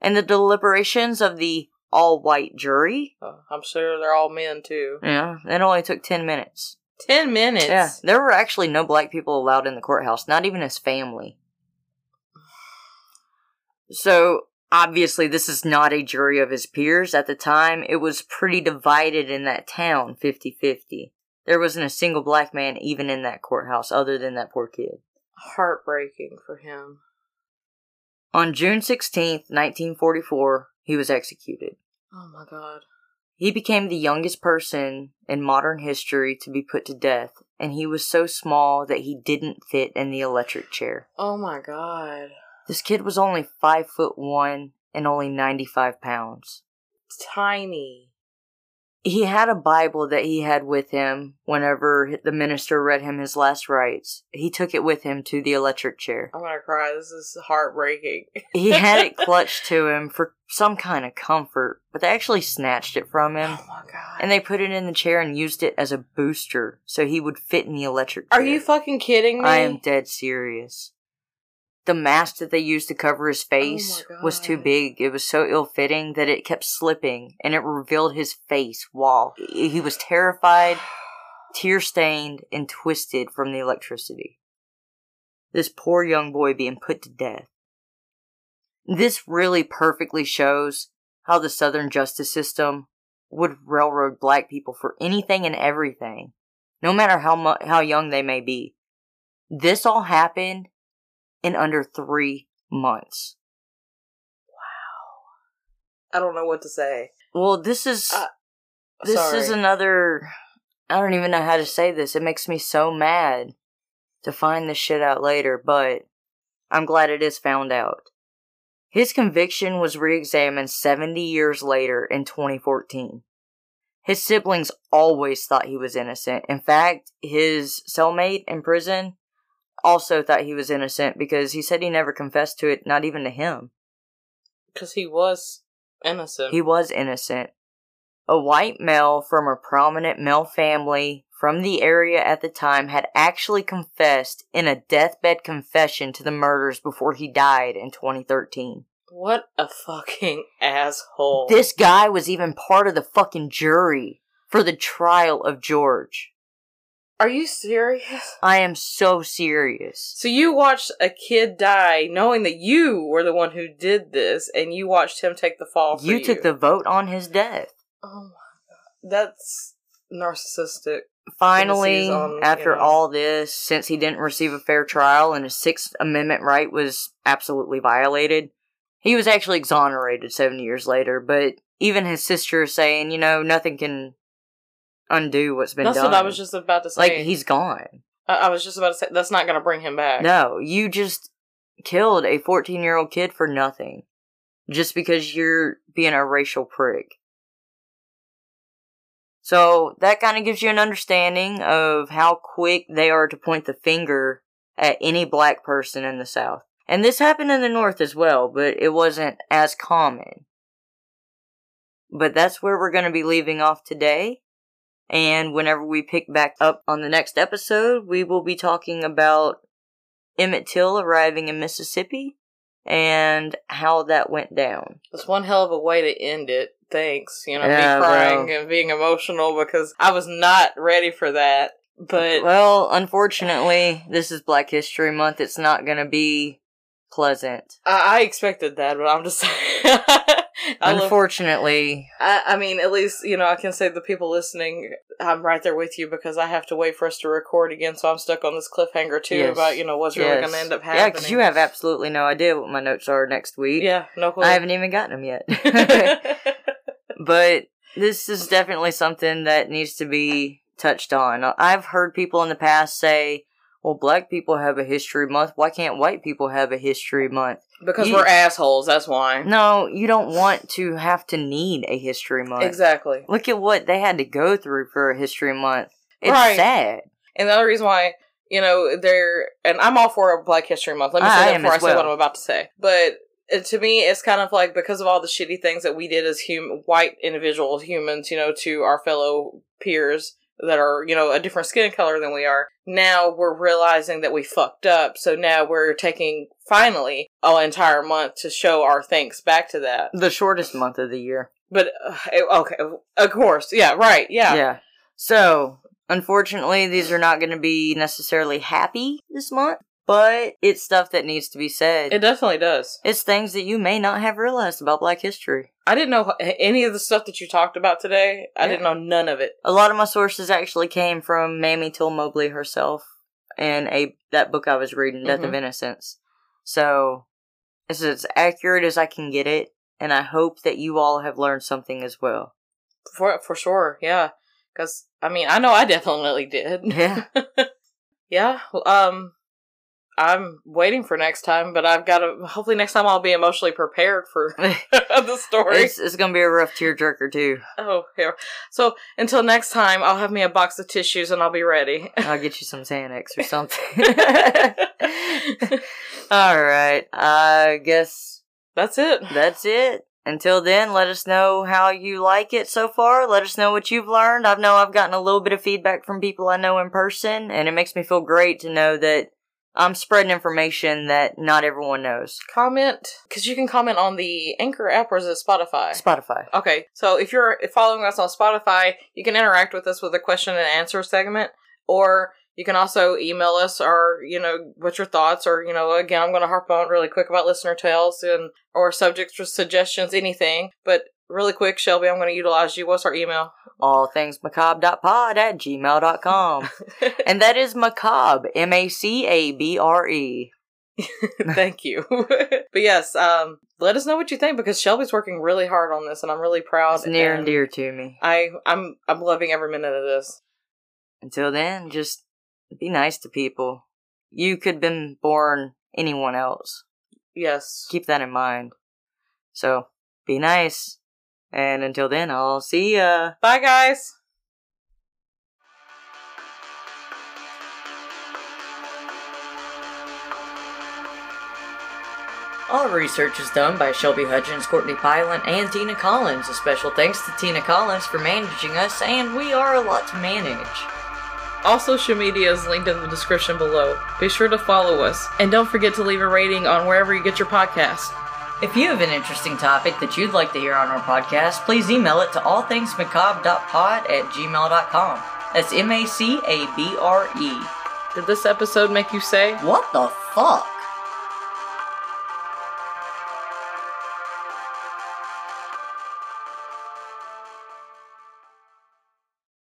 And the deliberations of the all white jury, Uh, I'm sure they're all men too. yeah, it only took 10 minutes. Ten minutes. Yeah, there were actually no black people allowed in the courthouse, not even his family. So, obviously, this is not a jury of his peers. At the time, it was pretty divided in that town 50 50. There wasn't a single black man even in that courthouse other than that poor kid. Heartbreaking for him. On June 16th, 1944, he was executed. Oh my god. He became the youngest person in modern history to be put to death, and he was so small that he didn't fit in the electric chair. Oh my god. This kid was only five foot one and only 95 pounds. Tiny. He had a Bible that he had with him whenever the minister read him his last rites. He took it with him to the electric chair. I'm gonna cry. This is heartbreaking. He had it clutched to him for some kind of comfort, but they actually snatched it from him. Oh my god. And they put it in the chair and used it as a booster so he would fit in the electric chair. Are you fucking kidding me? I am dead serious. The mask that they used to cover his oh face Oh was too big. It was so ill fitting that it kept slipping and it revealed his face while he was terrified, tear stained, and twisted from the electricity. This poor young boy being put to death. This really perfectly shows how the Southern justice system would railroad black people for anything and everything, no matter how mu- how young they may be. This all happened in under three months. Wow. I don't know what to say. Well, this is Uh, this Sorry. is another. I don't even know how to say this. It makes me so mad to find this shit out later, but I'm glad it is found out. His conviction was re examined 70 years later in 2014. His siblings always thought he was innocent. In fact, his cellmate in prison also thought he was innocent because he said he never confessed to it, not even to him. Because he was innocent. He was innocent. A white male from a prominent male family from the area at the time had actually confessed in a deathbed confession to the murders before he died in 2013. what a fucking asshole. This guy was even part of the fucking jury for the trial of George. Are you serious? I am so serious. So you watched a kid die knowing that you were the one who did this and you watched him take the fall for you. You took the vote on his death. Oh my god. That's narcissistic. Finally, on, after you know. all this, since he didn't receive a fair trial and his Sixth Amendment right was absolutely violated, he was actually exonerated 70 years later. But even his sister is saying, you know, nothing can undo what's been That's done. what I was just about to say. like, he's gone. I, I was just about to say that's not going to bring him back. No, you just killed a 14 year old kid for nothing. Just because you're being a racial prick. So that kind of gives you an understanding of how quick they are to point the finger at any black person in the South. And this happened in the North as well, but it wasn't as common. But that's where we're going to be leaving off today. And whenever we pick back up on the next episode, we will be talking about Emmett Till arriving in Mississippi and how that went down. It's one hell of a way to end it. Thanks. You know, Yeah, me crying well. and being emotional because I was not ready for that. But Well, unfortunately, this is Black History Month. It's not going to be pleasant. I, I expected that, but I'm just saying. I, love, Unfortunately, I, I mean, at least, you know, I can say the people listening, I'm right there with you because I have to wait for us to record again, so I'm stuck on this cliffhanger too Yes. about, you know, what's really going to end up happening. Yeah, because you have absolutely no idea what my notes are next week. Yeah, no clue. I haven't even gotten them yet. but this is definitely something that needs to be touched on. I've heard people in the past say, well, black people have a history month. Why can't white people have a history month? Because You- we're assholes, that's why. No, you don't want to have to need a history month. Exactly. Look at what they had to go through for a history month. It's Right. sad. And the other reason why, you know, they're, and I'm all for a Black History Month. Let me I- say that before I say what. I'm about to say. But uh, to me, it's kind of like because of all the shitty things that we did as hum- white individual humans, you know, to our fellow peers that are, you know, a different skin color than we are. Now we're realizing that we fucked up. So now we're taking finally an entire month to show our thanks back to that. The shortest month of the year. But uh, okay, of course, yeah, right, yeah. Yeah. So, unfortunately, these are not going to be necessarily happy this month, but it's stuff that needs to be said. It definitely does. it's things that you may not have realized about Black history. I didn't know any of the stuff that you talked about today. I Yeah. didn't know none of it. A lot of my sources actually came from Mamie Till Mobley herself and a that book I was reading, Death of Mhm. Innocence. So, it's as accurate as I can get it, and I hope that you all have learned something as well. For for sure, yeah. Because I mean, I know I definitely did. Yeah. yeah. well, Um, I'm waiting for next time, but I've got to. Hopefully, next time I'll be emotionally prepared for the story. it's it's gonna be a rough tearjerker too. oh, here. So until next time, I'll have me a box of tissues and I'll be ready. I'll get you some Xanax or something. All right. I guess That's it. that's it. Until then, let us know how you like it so far. Let us know what you've learned. I know I've gotten a little bit of feedback from people I know in person, and it makes me feel great to know that I'm spreading information that not everyone knows. Comment because you can comment on the Anchor app or is it Spotify? Spotify. Okay, so if you're following us on Spotify, you can interact with us with a question and answer segment, or you can also email us or you know what's your thoughts, or you know again I'm going to harp on really quick about listener tales and or subjects or suggestions, anything. But really quick, Shelby, I'm going to utilize you. What's our email? All things macabre.pod at gmail.com. and that is macabre, M A C A B R E. Thank you. but yes, um, let us know what you think because Shelby's working really hard on this, and I'm really proud. It's near and dear to me. I I'm I'm loving every minute of this. Until then, just be nice to people. You could have been born anyone else. Yes. Keep that in mind. So, be nice. And until then, I'll see ya. Bye, guys. All research is done by Shelby Hutchins, Courtney Pylant, and Tina Collins. A special thanks to Tina Collins for managing us, and we are a lot to manage. All social media is linked in the description below. Be sure to follow us, and don't forget to leave a rating on wherever you get your podcast. If you have an interesting topic that you'd like to hear on our podcast, please email it to allthingsmacabre.pod at gmail.com. That's M A C A B R E. Did this episode make you say, What the fuck?